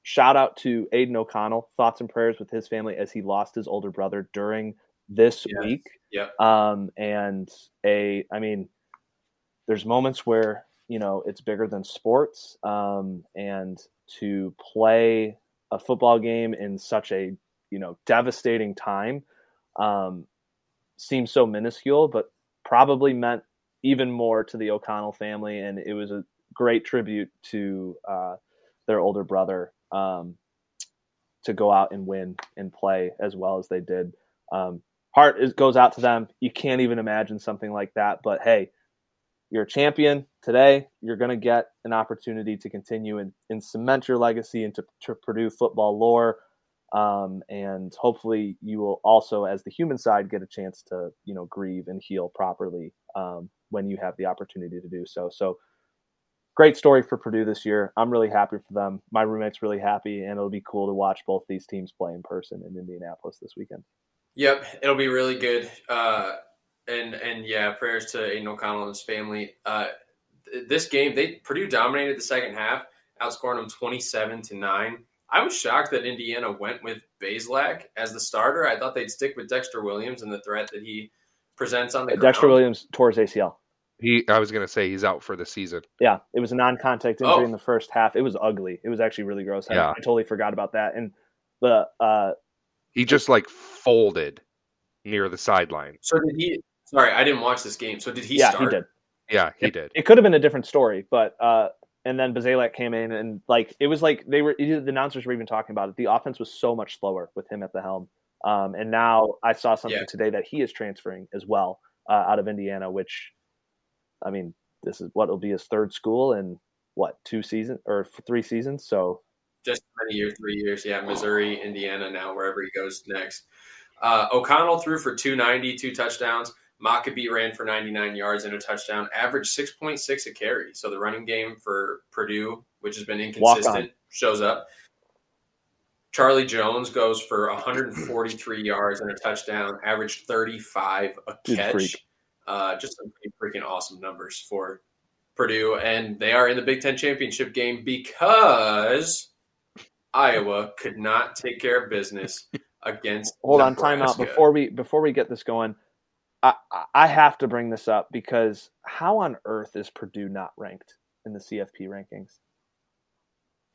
shout out to Aidan O'Connell. Thoughts and prayers with his family as he lost his older brother during this Yeah. week. Yeah. Um, and a, I mean, there's moments where you know it's bigger than sports, um, and to play a football game in such a you know devastating time um, seems so minuscule, but probably meant even more to the O'Connell family, and it was a great tribute to uh, their older brother um, to go out and win and play as well as they did. Um, heart is, goes out to them. You can't even imagine something like that, but hey, you're a champion today. You're going to get an opportunity to continue and, and cement your legacy into to Purdue football lore. Um, and hopefully you will also, as the human side, get a chance to, you know, grieve and heal properly um, when you have the opportunity to do so. So great story for Purdue this year. I'm really happy for them. My roommate's really happy, and it'll be cool to watch both these teams play in person in Indianapolis this weekend. Yep, it'll be really good. Uh, and and yeah, prayers to Aidan O'Connell and his family. Uh, th- this game, they Purdue dominated the second half, outscoring them twenty-seven to nine. I was shocked that Indiana went with Bazelak as the starter. I thought they'd stick with Dexter Williams and the threat that he presents on the Dexter ground. Williams tore his ACL. He, I was gonna say he's out for the season. Yeah, it was a non-contact injury Oh. in the first half. It was ugly. It was actually really gross. I, Yeah. I totally forgot about that. And the uh, He just like folded near the sideline. So did he? Sorry, I didn't watch this game. So did he yeah, start? he did. Yeah, he it, did. It could have been a different story, but uh, and then Bazelak came in and like it was like they were the announcers were even talking about it. The offense was so much slower with him at the helm. Um, and now I saw something Yeah. today that he is transferring as well uh, out of Indiana, which I mean, this is what will be his third school in what two seasons or three seasons. So just many years, three years. Yeah, Missouri, Indiana, now wherever he goes next. Uh, O'Connell threw for 290, two touchdowns. Mockobee ran for 99 yards and a touchdown, averaged 6.6 a carry. So the running game for Purdue, which has been inconsistent, shows up. Charlie Jones goes for 143 yards and a touchdown, averaged 35 a catch. Uh, just some pretty freaking awesome numbers for Purdue, and they are in the Big Ten championship game because Iowa could not take care of business against. hold on, time out before we before we get this going. I I- have to bring this up because how on earth is Purdue not ranked in the CFP rankings?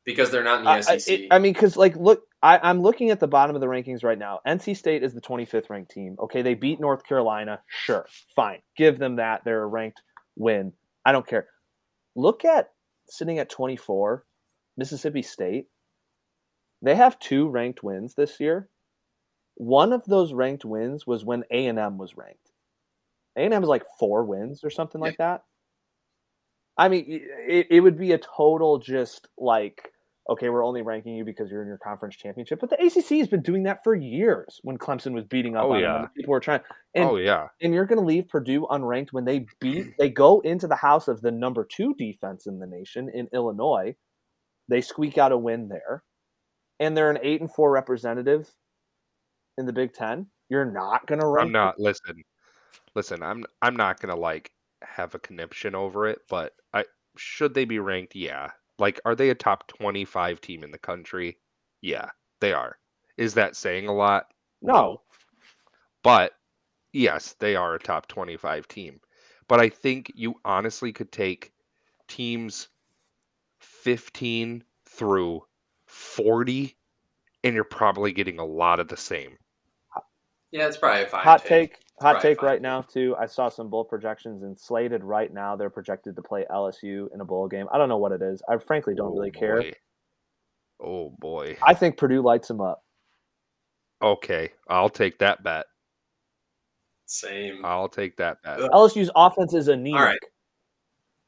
because they're not in the I, I- SEC. it- I mean, because like, look, I, I'm looking at the bottom of the rankings right now. NC State is the 25th ranked team. Okay, they beat North Carolina. Sure, fine, give them that. They're a ranked win. I don't care. Look at sitting at 24, Mississippi State. They have two ranked wins this year. One of those ranked wins was when A and M was ranked. A and M is like four wins or something like that. I mean, it, it would be a total just like okay, we're only ranking you because you're in your conference championship. But the ACC has been doing that for years when Clemson was beating up Oh, on yeah. them. People were trying. And, oh yeah, and you're going to leave Purdue unranked when they beat, they go into the house of the number two defense in the nation in Illinois. They squeak out a win there. And they're an eight and four representative in the Big Ten. You're not going to rank. I'm not. Listen, listen. I'm I'm not gonna like have a conniption over it, but I should they be ranked? Yeah. Like, are they a top 25 team in the country? Yeah, they are. Is that saying a lot? No. But yes, they are a top 25 team. But I think you honestly could take teams 15 through 40 and you're probably getting a lot of the same. yeah, it's probably a fine Hot take. take. Hot Right, take fine. right now too. I saw some bowl projections and slated right now. They're projected to play LSU in a bowl game. I don't know what it is. I frankly don't oh, really Oh, care. Oh boy. I think Purdue lights them up. Okay, I'll take that bet. Same. I'll take that bet. Ugh. LSU's offense is anemic. All right.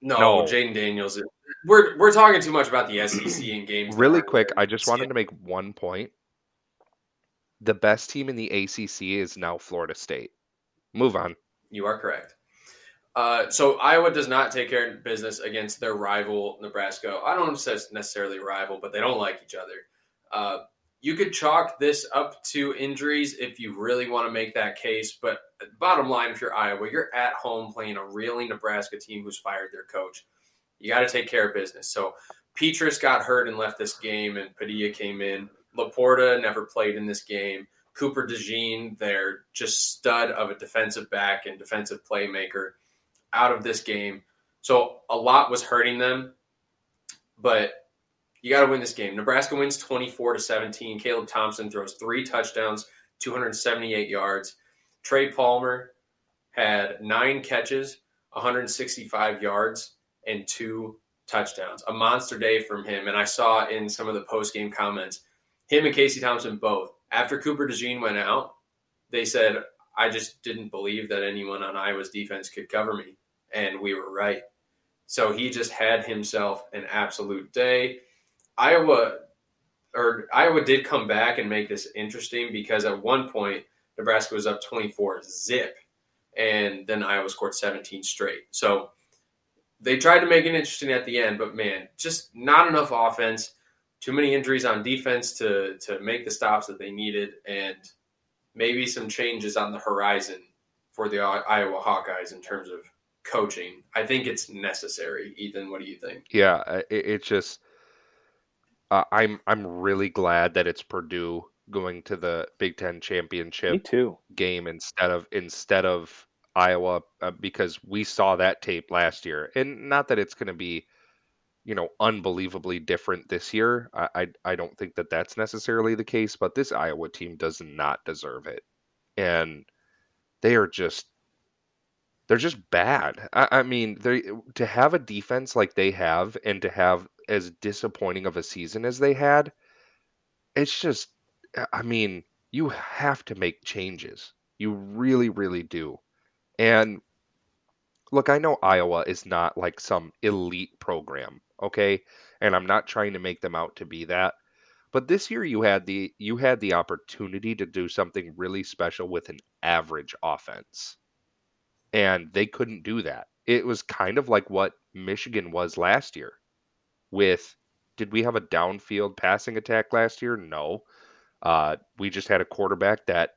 No, No. Jayden Daniels. is- We're we're talking too much about the SEC in games. Really quick, there. I just wanted to make one point. The best team in the ACC is now Florida State. Move on. You are correct. Uh, so Iowa does not take care of business against their rival Nebraska. I don't it's necessarily rival, but they don't like each other. Uh, you could chalk this up to injuries if you really want to make that case. But bottom line, if you're Iowa, you're at home playing a reeling Nebraska team who's fired their coach. You got to take care of business. So Petras got hurt and left this game, and Padilla came in. LaPorta never played in this game. Cooper DeJean, their just stud of a defensive back and defensive playmaker, out of this game. So a lot was hurting them, but you got to win this game. Nebraska wins 24 to 17. Caleb Thompson throws three touchdowns, 278 yards. Trey Palmer had nine catches, 165 yards, and two touchdowns. A monster day from him. And I saw in some of the post game comments, him and Casey Thompson both. After Cooper DeJean went out, they said, I just didn't believe that anyone on Iowa's defense could cover me. And we were right. So he just had himself an absolute day. Iowa or Iowa did come back and make this interesting because at one point Nebraska was up 24 zip and then Iowa scored 17 straight. So they tried to make it interesting at the end, but man, just not enough offense, too many injuries on defense to to make the stops that they needed and maybe some changes on the horizon for the Iowa Hawkeyes in terms of coaching. I think it's necessary. Ethan, what do you think? Yeah, uh, it, it's just uh, I'm I'm really glad that it's Purdue going to the Big Ten championship too. game instead of instead of Iowa uh, because we saw that tape last year, and not that it's going to be you know unbelievably different this year. I, I I don't think that that's necessarily the case, but this Iowa team does not deserve it, and they are just they're just bad. I, I mean, they to have a defense like they have and to have as disappointing of a season as they had, it's just I mean, you have to make changes. You really, really do. And look, I know Iowa is not like some elite program, okay? And I'm not trying to make them out to be that. But this year you had the you had the opportunity to do something really special with an average offense and they couldn't do that. It was kind of like what Michigan was last year. With did we have a downfield passing attack last year? No. Uh, we just had a quarterback that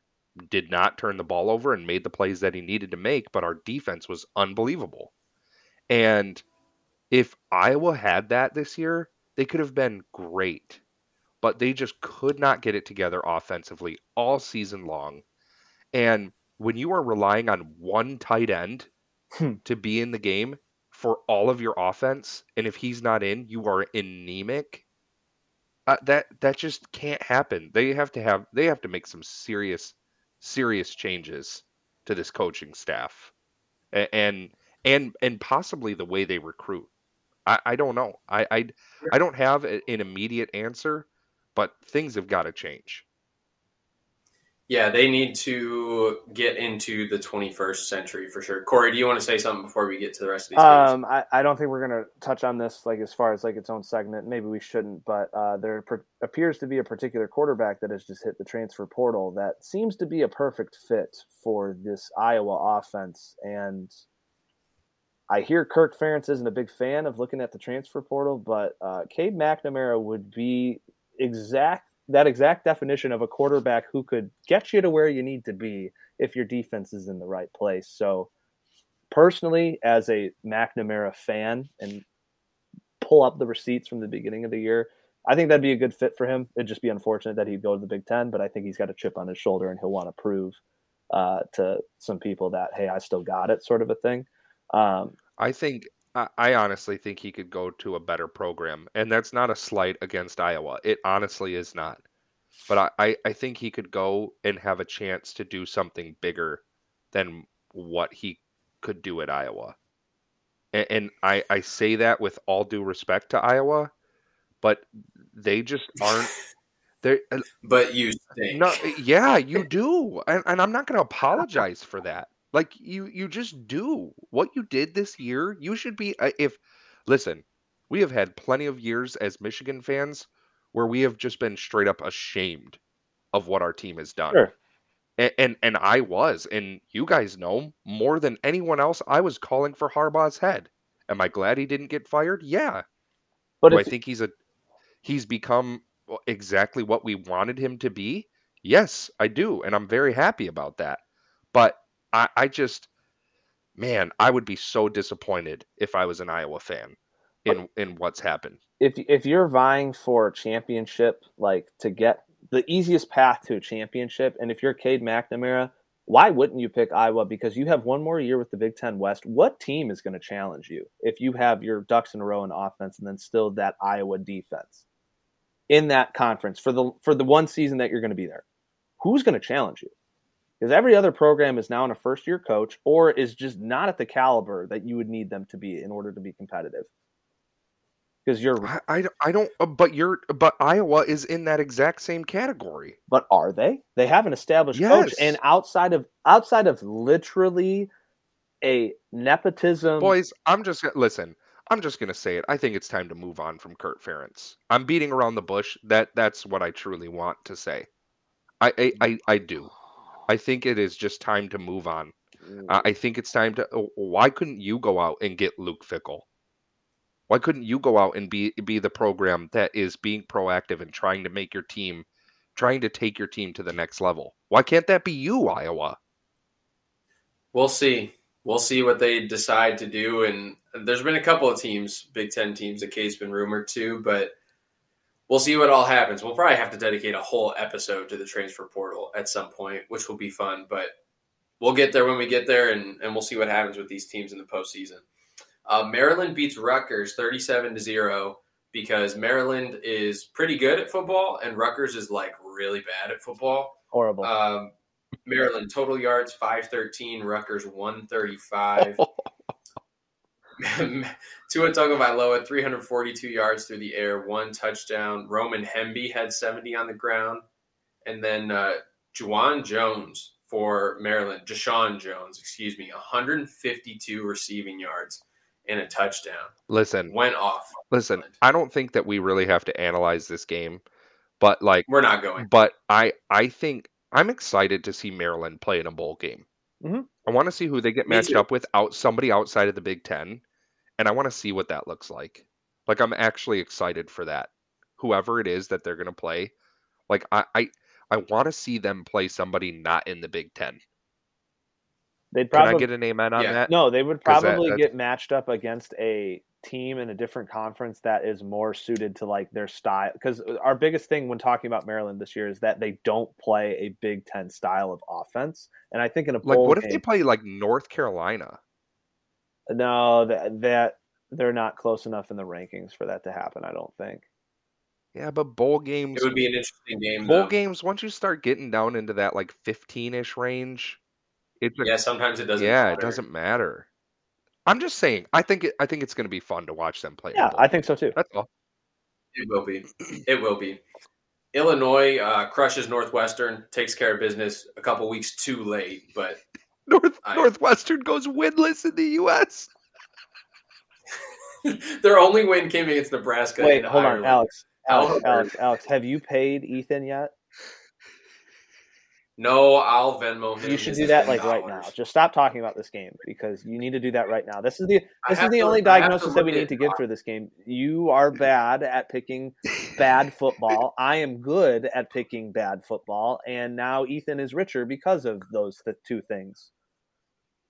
did not turn the ball over and made the plays that he needed to make, but our defense was unbelievable. And if Iowa had that this year, they could have been great. But they just could not get it together offensively all season long. And when you are relying on one tight end Hmm. to be in the game for all of your offense, and if he's not in, you are anemic. Uh, that that just can't happen. They have to have they have to make some serious serious changes to this coaching staff, and and and possibly the way they recruit. I, I don't know. I, I I don't have an immediate answer, but things have got to change. Yeah, they need to get into the 21st century for sure. Corey, do you want to say something before we get to the rest of these? Um, I, I don't think we're gonna touch on this like as far as like its own segment. Maybe we shouldn't, but uh, there per- appears to be a particular quarterback that has just hit the transfer portal that seems to be a perfect fit for this Iowa offense. And I hear Kirk Ferentz isn't a big fan of looking at the transfer portal, but uh, Cade McNamara would be exact that exact definition of a quarterback who could get you to where you need to be if your defense is in the right place. So personally, as a McNamara fan and pull up the receipts from the beginning of the year, I think that'd be a good fit for him. It'd just be unfortunate that he'd go to the Big Ten, but I think he's got a chip on his shoulder and he'll want to prove uh, to some people that, hey, I still got it, sort of a thing. Um, I think I, I honestly think he could go to a better program, and that's not a slight against Iowa. It honestly is not. But I, I, I think he could go and have a chance to do something bigger than what he could do at Iowa. And, and I, I say that with all due respect to Iowa, but they just aren't. They uh, but you stink. no, yeah, you do, and, and I'm not going to apologize for that. Like you, you just do what you did this year. You should be. uh, If listen, we have had plenty of years as Michigan fans where we have just been straight up ashamed of what our team has done. Sure. And, and and I was, and you guys know more than anyone else. I was calling for Harbaugh's head. Am I glad he didn't get fired? Yeah. But Do I think he's a he's become exactly what we wanted him to be? Yes, I do, and I'm very happy about that. But I, I just, man, I would be so disappointed if I was an Iowa fan in in what's happened. if if you're vying for a championship, like to get the easiest path to a championship, and if you're Cade McNamara, why wouldn't you pick Iowa? Because you have one more year with the Big Ten West. What team is going to challenge you if you have your ducks in a row in offense and then still that Iowa defense in that conference for the for the one season that you're going to be there? Who's going to challenge you? Because every other program is now in a first year coach or is just not at the caliber that you would need them to be in order to be competitive. Because you're I, I, don't- I don't, uh, but you're, but Iowa is in that exact same category. But are they? They have an established coach, and outside of outside of literally a nepotism, Boys, I'm just gonna listen. I'm just gonna say it. I think it's time to move on from Kurt Ferentz. I'm beating around the bush. That that's what I truly want to say. I I, I, I do. I think it is just time to move on. Uh, I think it's time to. oh, Why couldn't you go out and get Luke Fickell? Why couldn't you go out and be be the program that is being proactive and trying to make your team, trying to take your team to the next level? Why can't that be you, Iowa? We'll see. We'll see what they decide to do. And there's been a couple of teams, Big Ten teams, that Cade's been rumored to, but we'll see what all happens. We'll probably have to dedicate a whole episode to the transfer portal at some point, which will be fun. But we'll get there when we get there, and, and we'll see what happens with these teams in the postseason. Uh, Maryland beats Rutgers 37 to 0 because Maryland is pretty good at football, and Rutgers is like really bad at football. horrible. Um, Maryland total yards 513, Rutgers 135. Tua Tagovailoa 342 yards through the air, one touchdown. Roman Hemby had 70 on the ground, and then uh, Juwan Jones for Maryland, Deshaun Jones, excuse me, 152 receiving yards and a touchdown. Listen, Went off. listen. I don't think that we really have to analyze this game, but like We're not going. But I I think I'm excited to see Maryland play in a bowl game. Mhm. I want to see who they get matched up with out somebody outside of the Big Ten, and I want to see what that looks like. Like I'm actually excited for that. Whoever it is that they're gonna play, like I I, I want to see them play somebody not in the Big Ten. They'd Can I get an amen on Yeah. that? no, they would probably that's- get matched up against a team in a different conference that is more suited to like their style. Because our biggest thing when talking about Maryland this year is that they don't play a Big Ten style of offense, and I think in a Like bowl what if they play like North Carolina? no, that that they're not close enough in the rankings for that to happen. I don't think. Yeah, but bowl games It would be an interesting game. bowl though. games once you start getting down into that like 15ish range, it's a Yeah, sometimes it doesn't. yeah, matter. it doesn't matter. I'm just saying. I think it, I think it's going to be fun to watch them play. Yeah, I think so too. That's all. It will be. It will be. Illinois uh, crushes Northwestern, takes care of business a couple weeks too late, but North I- Northwestern goes winless in the U.S. their only win came against Nebraska. Wait, in hold on, Alex. Alex, Alex, Alex, have you paid Ethan yet? No, I'll Venmo him. You should do that like right $10. now. Just stop talking about this game because you need to do that right now. This is the this is the to- only I diagnosis that we need to give for this game. You are bad at picking bad football. I am good at picking bad football, and now Ethan is richer because of those th- two things.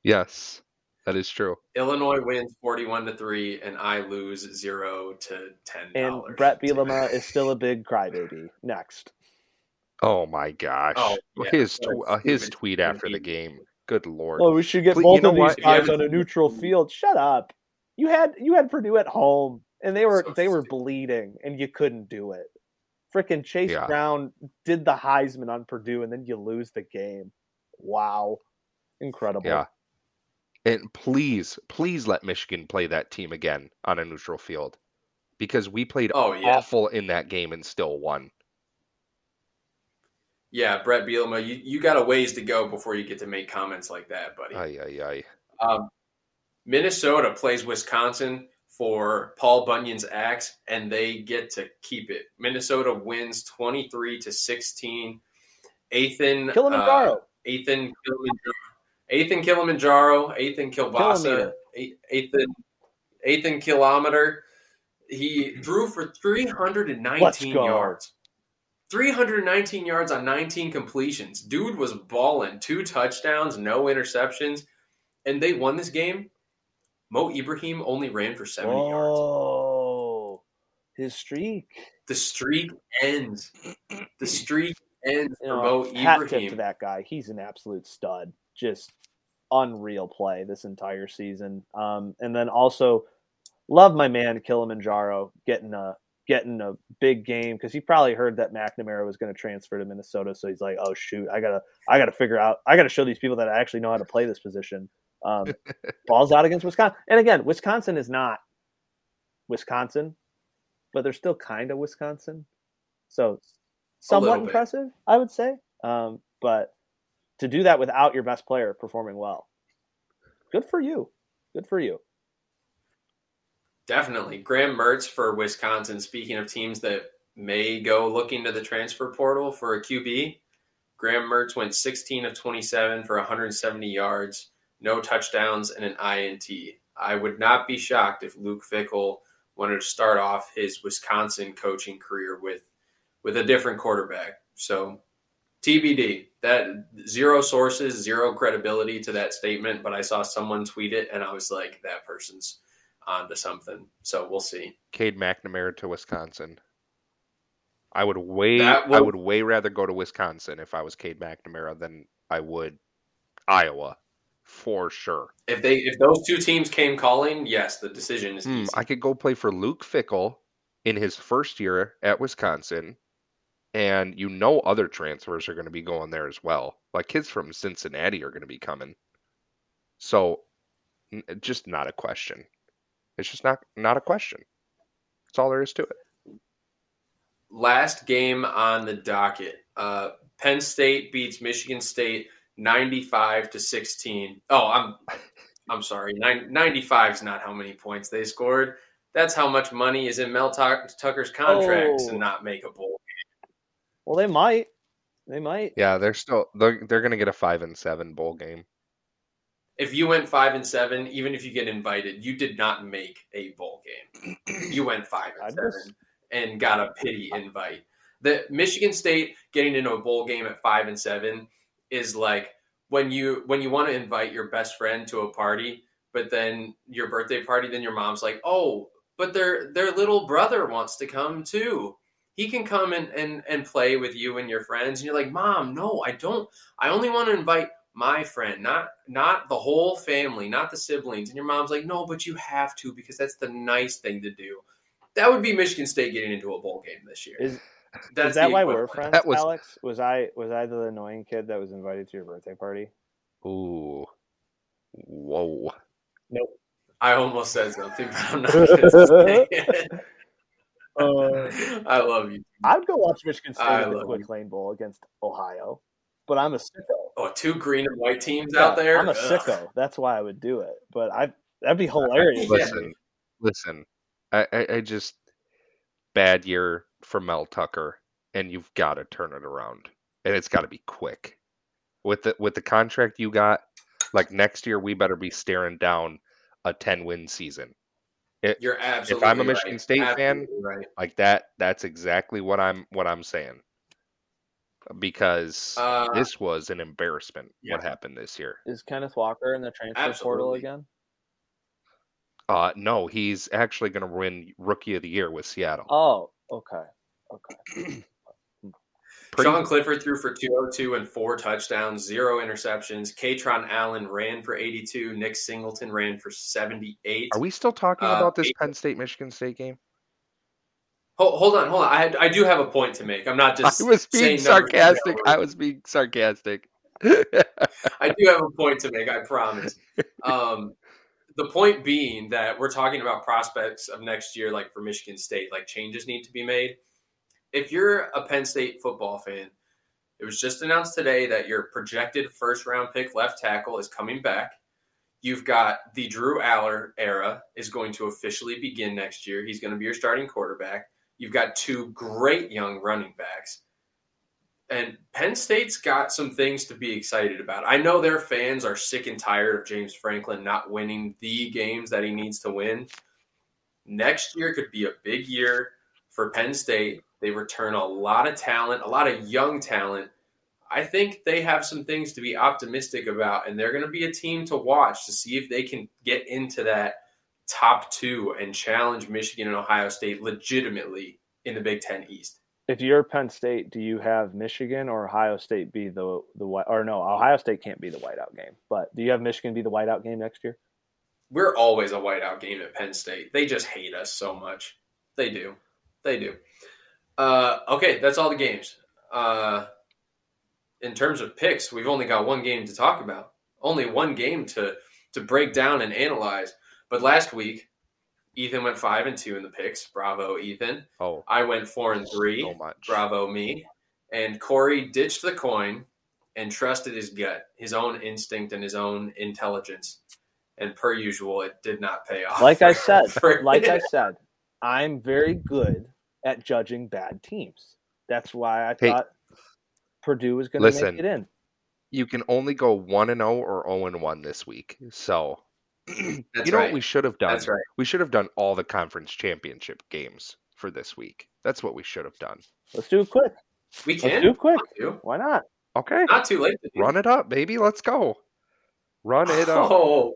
Yes, that is true. Illinois wins forty-one to three, and I lose zero to ten And. Brett Bielema is still a big crybaby. Next, Oh my gosh, Oh, yeah, his tw- uh, his tweet after the game. Good lord. well, we should get Please- both you know of these what? Guys haven't- on a neutral field. Shut up. You had you had Purdue at home, and they were So they were bleeding, and you couldn't do it. Frickin' Chase Yeah. Brown did the Heisman on Purdue, and then you lose the game. Wow. Incredible. Yeah. And please, please let Michigan play that team again on a neutral field because we played Oh yeah, awful in that game and still won. Yeah. Brett Bielema, you, you got a ways to go before you get to make comments like that, buddy. Ay, ay, ay. Um, Minnesota plays Wisconsin for Paul Bunyan's axe, and they get to keep it. Minnesota wins twenty three to sixteen. Ethan Kilimanjaro. uh, Ethan Kilimanjaro, Ethan Kilimanjaro, Ethan Kilbasa, Ethan Ethan Kilometer. He threw for 319 Let's go. yards. 319 yards on 19 completions. Dude was balling. Two touchdowns, no interceptions, and they won this game. Mo Ibrahim only ran for 70 yards. Oh, his streak. The streak ends. The streak ends You for know, Mo hat tip to that guy. He's an absolute stud. Just unreal play this entire season. Um, and then also love my man Kilimanjaro getting a getting a big game because he probably heard that McNamara was going to transfer to Minnesota. So he's like, oh shoot, I gotta I gotta figure out I gotta show these people that I actually know how to play this position. Um, balls out against Wisconsin, and again, Wisconsin is not Wisconsin, but they're still kind of Wisconsin. So somewhat impressive, I would say. Um, but to do that without your best player performing well, good for you. Good for you. Definitely. Graham Mertz for Wisconsin. Speaking of teams that may go looking to the transfer portal for a QB, Graham Mertz went 16 of 27 for 170 yards, no touchdowns, and an INT. I would not be shocked if Luke Fickell wanted to start off his Wisconsin coaching career with with a different quarterback. So TBD. That zero sources, zero credibility to that statement, but I saw someone tweet it and I was like, that person's onto something. So we'll see. Cade McNamara to Wisconsin. I would way That I would way rather go to Wisconsin if I was Cade McNamara than I would Iowa, for sure. If they if those two teams came calling, yes, the decision is Hmm, easy. I could go play for Luke Fickell in his first year at Wisconsin, and you know other transfers are going to be going there as well. Like kids from Cincinnati are going to be coming. So, just not a question. It's just not not a question. That's all there is to it. Last game on the docket. Uh, Penn State beats Michigan State 95 to 16. Oh, I'm I'm sorry. 95 is not how many points they scored. That's how much money is in Mel Tucker's contract Oh. to not make a bowl. game. Well, they might. They might. Yeah, they're still they're they're going to get a five and seven bowl game. If you went five and seven, even if you get invited, you did not make a bowl game. You went five and seven and got a pity invite. The Michigan State getting into a bowl game at five and seven is like when you when you want to invite your best friend to a party, but then your birthday party, then your mom's like, oh, but their their little brother wants to come too. He can come and, and, and play with you and your friends. And you're like, Mom, no, I don't. I only want to invite my friend, not not the whole family, not the siblings. And your mom's like, no, but you have to because that's the nice thing to do. That would be Michigan State getting into a bowl game this year. Is, That's is that why we're friends, That was- Alex? Was I was I the annoying kid that was invited to your birthday party? Ooh, whoa. Nope. I almost said something, but I'm not going to say it. Uh, I love you. I would go watch Michigan State I in the love Quick Lane Bowl against Ohio, but I'm a sicko. Oh, two green and white teams Yeah, out there. I'm a Ugh. sicko. That's why I would do it. But I that'd be hilarious. Yeah. Listen, listen. I, I, I just bad year for Mel Tucker, and you've got to turn it around, and it's got to be quick. With the with the contract you got, like next year, we better be staring down a ten win season. You're absolutely. If I'm a Michigan right. State fan, right. Like that. That's exactly what I'm what I'm saying. Because Uh, this was an embarrassment. yeah. What happened this year? Is Kenneth Walker in the transfer portal again? Uh, no, he's actually going to win Rookie of the Year with Seattle. Oh, okay. Okay. Pretty- Sean Clifford threw for 202 and four touchdowns, zero interceptions. Kaytron Allen ran for 82. Nick Singleton ran for 78. Are we still talking Uh, about this eight- Penn State Michigan State game? Hold, hold on, hold on. I, I do have a point to make. I'm not just. I was being saying numbers to sarcastic. I was being sarcastic. I do have a point to make. I promise. Um, the point being that we're talking about prospects of next year, like for Michigan State, like changes need to be made. If you're a Penn State football fan, it was just announced today that your projected first round pick left tackle is coming back. You've got the Drew Allar era is going to officially begin next year. He's going to be your starting quarterback. You've got two great young running backs. And Penn State's got some things to be excited about. I know their fans are sick and tired of James Franklin not winning the games that he needs to win. Next year could be a big year for Penn State. They return a lot of talent, a lot of young talent. I think they have some things to be optimistic about, and they're going to be a team to watch to see if they can get into that top two and challenge Michigan and Ohio State legitimately in the Big Ten East. If you're Penn State, do you have Michigan or Ohio State be the the white or no? Ohio State can't be the whiteout game, but do you have Michigan be the whiteout game next year? We're always a whiteout game at Penn State. They just hate us so much. They do. They do. Uh, okay, that's all the games. Uh, in terms of picks, we've only got one game to talk about. Only one game to to break down and analyze. But last week, Ethan went five and two in the picks. Bravo, Ethan. Oh, I went four and three. so much. Bravo, me. And Corey ditched the coin and trusted his gut, his own instinct, and his own intelligence. And per usual, it did not pay off. Like I said, For- like I said, I'm very good at judging bad teams. That's why I Hey, thought Purdue was going to listen. make it in. You can only go one and zero or zero and one this week. So, you know right. what we should have done? That's right. We should have done all the conference championship games for this week. That's what we should have done. Let's do it quick. We Let's can do it quick. Why not? Okay, Not too late to do. run it up, baby. Let's go. Run it up. Oh,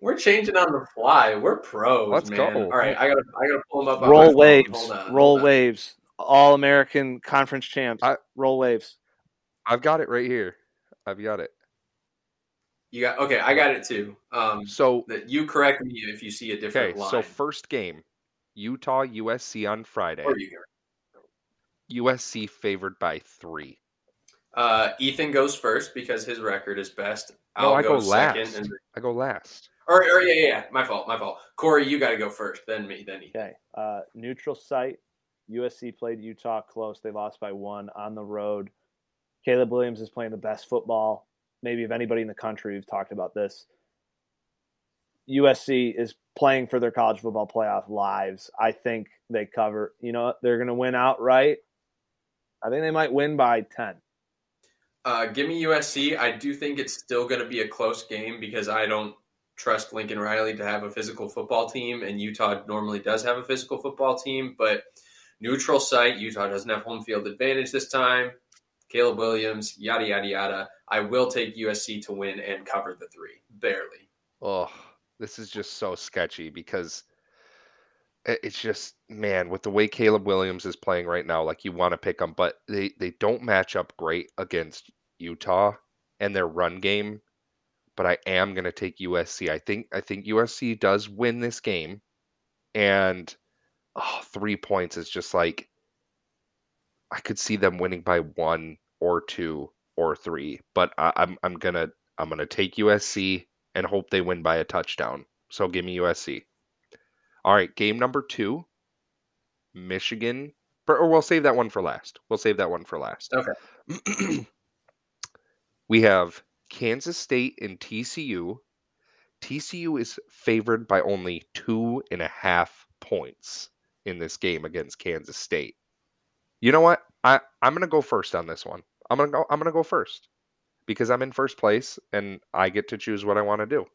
we're changing on the fly. We're pros, Let's man. go. All right, I gotta, I gotta pull them up. Roll phone. waves. Hold on, Roll on. waves. All American conference champs. I- Roll waves. I've got it right here. I've got it. You got okay. I got it too. Um, So that you correct me if you see a different okay, line. so first game, Utah USC on Friday. Or you hear. USC favored by three. Uh, Ethan goes first because his record is best. No, I'll I go second, last. and I go last. or, or yeah, yeah, yeah, my fault, my fault. Corey, you got to go first, then me, then Ethan. Okay. Uh, neutral site. USC played Utah close. They lost by one on the road. Caleb Williams is playing the best football, maybe of anybody in the country. We've talked about this. USC is playing for their college football playoff lives. I think they cover. You know, they're going to win outright. I think they might win by 10. Uh, give me USC. I do think it's still going to be a close game because I don't trust Lincoln Riley to have a physical football team, and Utah normally does have a physical football team. But neutral site, Utah doesn't have home field advantage this time. Caleb Williams, yada yada yada. I will take USC to win and cover the three, barely. Oh, this is just so sketchy because it's just man with the way Caleb Williams is playing right now. Like you want to pick them, but they they don't match up great against Utah and their run game. But I am gonna take USC. I think I think USC does win this game, and oh, three points is just like I could see them winning by one or two or three. But I, I'm I'm gonna I'm gonna take USC and hope they win by a touchdown. So give me USC. All right, game number two, Michigan. Or we'll save that one for last. We'll save that one for last. Okay. we have Kansas State and TCU. TCU is favored by only two and a half points in this game against Kansas State. You know what? I, I'm gonna go first on this one. I'm gonna go I'm gonna go first because I'm in first place and I get to choose what I want to do.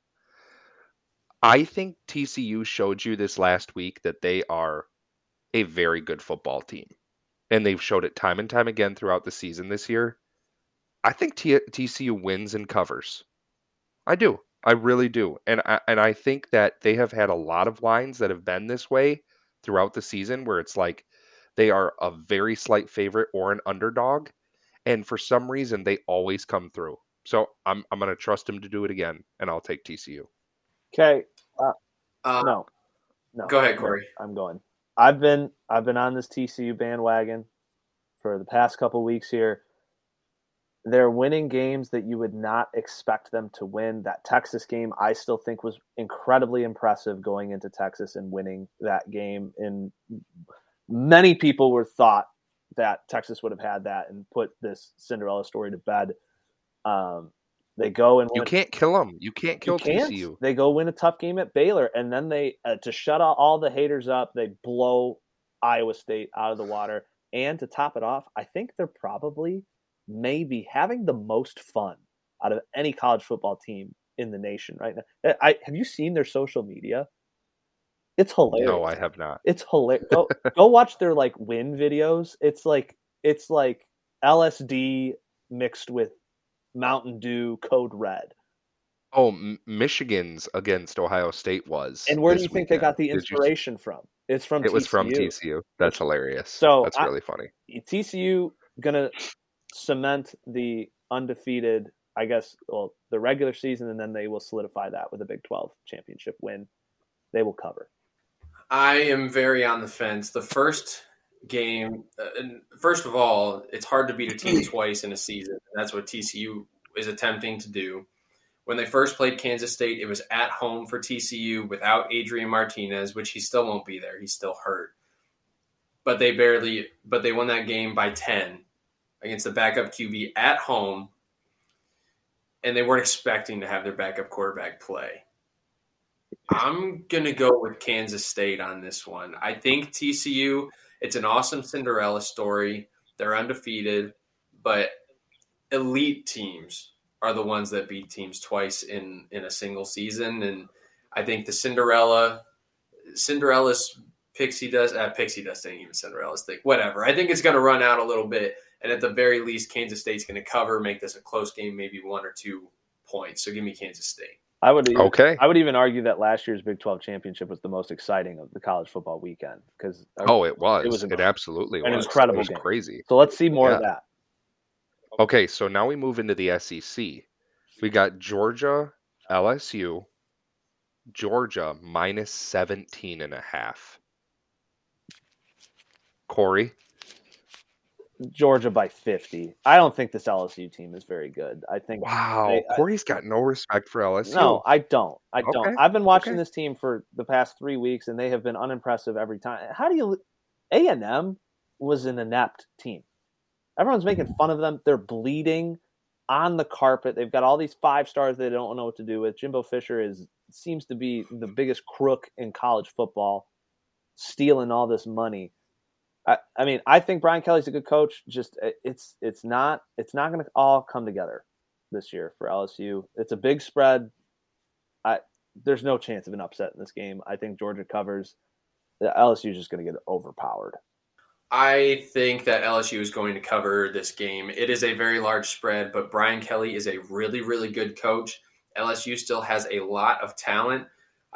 I think TCU showed you this last week that they are a very good football team. And they've showed it time and time again throughout the season this year. I think T- TCU wins and covers. I do. I really do. And I, and I think that they have had a lot of lines that have been this way throughout the season where it's like they are a very slight favorite or an underdog and for some reason they always come through. So I'm I'm going to trust him to do it again and I'll take TCU. Okay. Uh, No. No. Go ahead, Corey. I'm going. I've been I've been on this TCU bandwagon for the past couple weeks here. they're winning games that you would not expect them to win. That Texas game, I still think was incredibly impressive going into Texas and winning that game. And many people were thought that Texas would have had that and put this Cinderella story to bed. Um, they go and you win. can't kill them. You can't kill You can't. TCU. They go win a tough game at Baylor, and then they uh, to shut all, all the haters up. They blow Iowa State out of the water, and to top it off, I think they're probably maybe having the most fun out of any college football team in the nation right now. I have you seen their social media? It's hilarious. No, I have not. It's hilarious. Go, go watch their like win videos. It's like it's like LSD mixed with Mountain Dew Code Red. Oh, M- Michigan's against Ohio State was. And where do you think they got the weekend. Did you- inspiration from? It's from It was from TCU. TCU. That's hilarious. So, that's I- really funny. TCU gonna cement the undefeated, I guess, well, the regular season, and then they will solidify that with a Big Twelve championship win. They will cover. I am very on the fence. The first game, uh, first of all, it's hard to beat a team twice in a season. That's what TCU is attempting to do. When they first played Kansas State, it was at home for TCU without Adrian Martinez, which he still won't be there. He's still hurt. But they barely, but they won that game by 10 against the backup QB at home. And they weren't expecting to have their backup quarterback play. I'm to go with Kansas State on this one. I think TCU, it's an awesome Cinderella story. They're undefeated, but elite teams are the ones that beat teams twice in in a single season and I think the Cinderella Cinderella's pixie dust uh, pixie dust ain't even Cinderella's thing. Whatever. I think it's going to run out a little bit and at the very least Kansas State's going to cover, make this a close game, maybe one or two points. So give me Kansas State. I would even, Okay. I would even argue that last year's Big Twelve championship was the most exciting of the college football weekend because. Oh, it was. it was It, absolutely an was. incredible It was game. crazy. So let's see more of that. Okay, so now we move into the SEC. We got Georgia, LSU, Georgia minus 17 and a half. Corey, Georgia by fifty. I don't think this LSU team is very good. I think wow, I- I- Corey's got no respect for LSU. No, I don't. I Okay, don't. I've been watching okay. this team for the past three weeks, and they have been unimpressive every time. How do you? A and M was an inept team. Everyone's making fun of them. They're bleeding on the carpet. They've got all these five stars they don't know what to do with. Jimbo Fisher is seems to be the biggest crook in college football, stealing all this money. I, I mean, I think Brian Kelly's a good coach. Just it's it's not it's not going to all come together this year for LSU. It's a big spread. I there's no chance of an upset in this game. I think Georgia covers. LSU is just going to get overpowered. I think that LSU is going to cover this game. It is a very large spread, but Brian Kelly is a really, really good coach. LSU still has a lot of talent.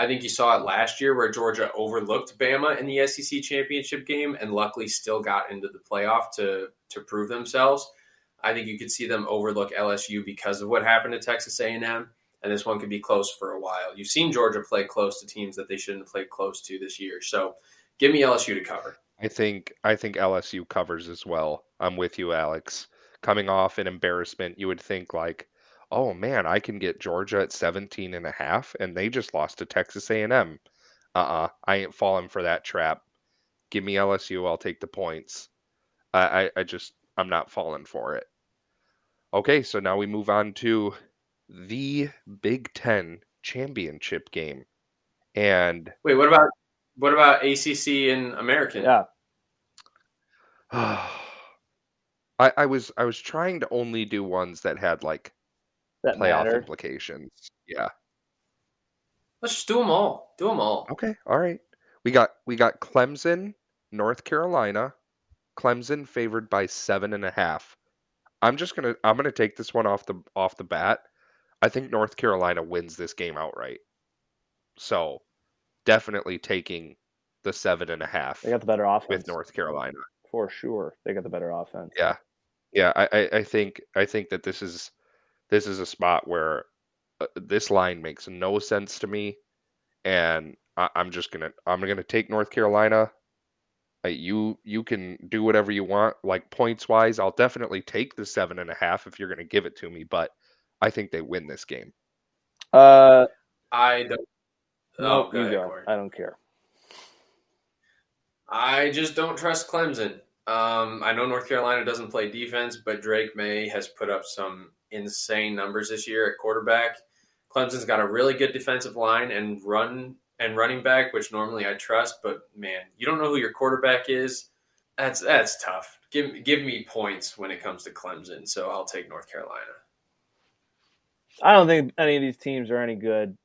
I think you saw it last year where Georgia overlooked Bama in the SEC championship game and luckily still got into the playoff to to prove themselves. I think you could see them overlook LSU because of what happened to Texas A&M, and this one could be close for a while. You've seen Georgia play close to teams that they shouldn't play close to this year. So, give me LSU to cover. I think I think LSU covers as well. I'm with you, Alex. Coming off an embarrassment, you would think like, oh man, I can get Georgia at 17 and a half, and they just lost to Texas A&M. Uh-uh, I ain't falling for that trap. Give me LSU, I'll take the points. I, I, I just I'm not falling for it. Okay, so now we move on to the Big Ten championship game. And Wait, what about what about ACC and American? Yeah, I, I was I was trying to only do ones that had like that playoff matter. implications. Yeah. Let's just do them all. Do them all. Okay. All right. We got we got Clemson, North Carolina. Clemson favored by seven and a half. I'm just gonna I'm gonna take this one off the off the bat. I think North Carolina wins this game outright. So definitely taking the seven and a half They got the better offense with North Carolina. for sure. They got the better offense. Yeah, yeah. I, I, I think I think that this is this is a spot where uh, this line makes no sense to me, and I, I'm just gonna I'm gonna take North Carolina. Like you you can do whatever you want. Like points wise, I'll definitely take the seven and a half if you're going to give it to me. But I think they win this game. Uh, I don't. no, oh, you ahead, go. Corey. I don't care. I just don't trust Clemson. Um, I know North Carolina doesn't play defense, but Drake Maye has put up some insane numbers this year at quarterback. Clemson's got a really good defensive line and run and running back, which normally I trust, but man, you don't know who your quarterback is. That's that's tough. Give give me points when it comes to Clemson, so I'll take North Carolina. I don't think any of these teams are any good.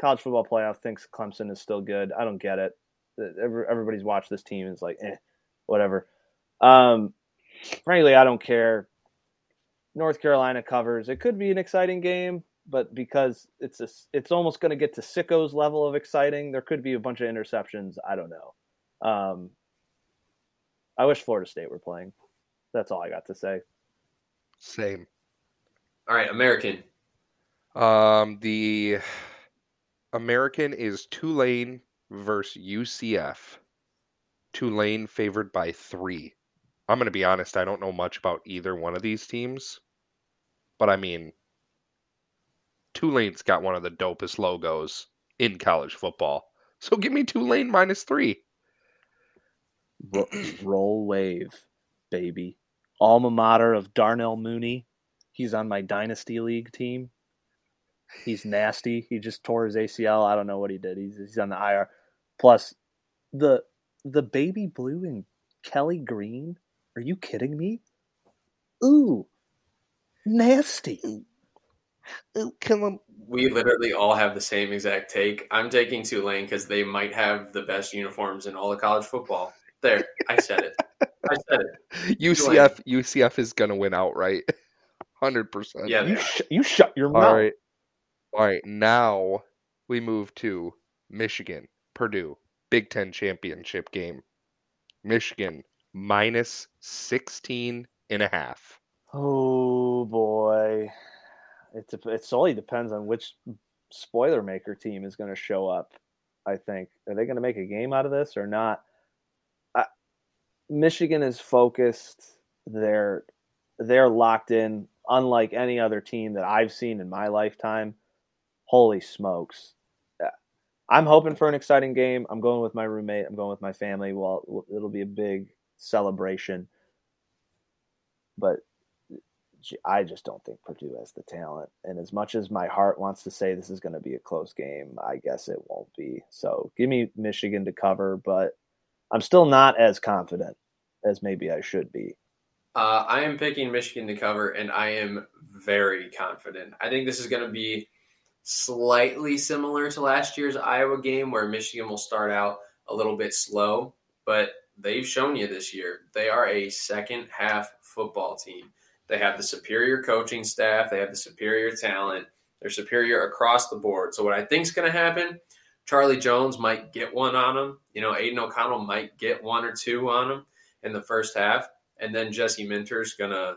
College football playoff thinks Clemson is still good. I don't get it. Everybody's watched this team and is like, eh, whatever. Um, frankly, I don't care. North Carolina covers. It could be an exciting game, but because it's a, it's almost going to get to Sicko's level of exciting, there could be a bunch of interceptions. I don't know. Um, I wish Florida State were playing. That's all I got to say. Same. All right, American. Um, the American is Tulane versus UCF. Tulane favored by three. I'm going to be honest, I don't know much about either one of these teams. But I mean, Tulane's got one of the dopest logos in college football. So give me Tulane minus three. Roll wave, baby. Alma mater of Darnell Mooney. He's on my dynasty league team. He's nasty. He just tore his ACL. I don't know what he did. He's he's on the IR. Plus, the the baby blue and Kelly Green. Are you kidding me? Ooh, nasty. Oh, come. We literally all have the same exact take. I'm taking Tulane because they might have the best uniforms in all of college football. There, I said it. I said it. UCF UCF is going to win outright. 100%. Yeah, You sh- you shut your mouth. All right. All right. Now we move to Michigan, Purdue, Big Ten championship game. Michigan minus 16 and a half. Oh boy, it dep- it solely depends on which spoiler maker team is going to show up. I think are they going to make a game out of this or not? I, Michigan is focused. They're they're locked in. Unlike any other team that I've seen in my lifetime. Holy smokes! Uh, I'm hoping for an exciting game. I'm going with my roommate. I'm going with my family. Well, it'll be a big celebration. But I just don't think Purdue has the talent. And as much as my heart wants to say this is going to be a close game, I guess it won't be. So give me Michigan to cover, but I'm still not as confident as maybe I should be. Uh, I am picking Michigan to cover, and I am very confident. I think this is going to be slightly similar to last year's Iowa game, where Michigan will start out a little bit slow, but they've shown you this year they are a second half football team. They have the superior coaching staff, they have the superior talent, they're superior across the board. So, what I think is going to happen, Charlie Jones might get one on him. You know, Aidan O'Connell might get one or two on him in the first half and then Jesse Minter's gonna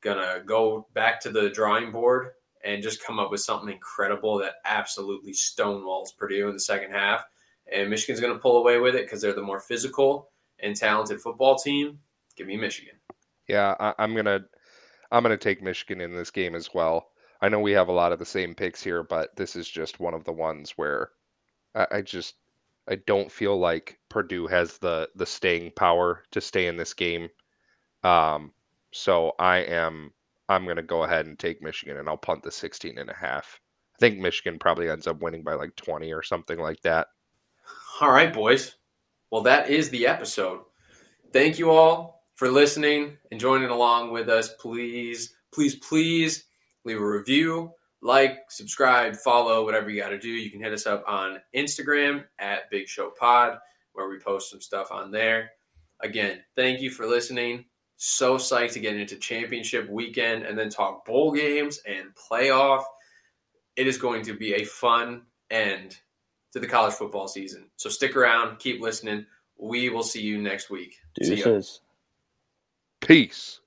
gonna go back to the drawing board and just come up with something incredible that absolutely stonewalls Purdue in the second half. And Michigan's gonna pull away with it because they're the more physical and talented football team. Give me Michigan. Yeah, I, I'm gonna I'm gonna take Michigan in this game as well. I know we have a lot of the same picks here, but this is just one of the ones where I, I just I don't feel like Purdue has the the staying power to stay in this game. Um, so I am I'm gonna go ahead and take Michigan and I'll punt the 16 and a half. I think Michigan probably ends up winning by like 20 or something like that. All right, boys. Well, that is the episode. Thank you all for listening and joining along with us. Please, please, please leave a review, like, subscribe, follow, whatever you got to do. You can hit us up on Instagram at Big Show Pod, where we post some stuff on there. Again, thank you for listening. So psyched to get into championship weekend and then talk bowl games and playoff. It is going to be a fun end to the college football season. So stick around, keep listening. We will see you next week. See ya. Peace.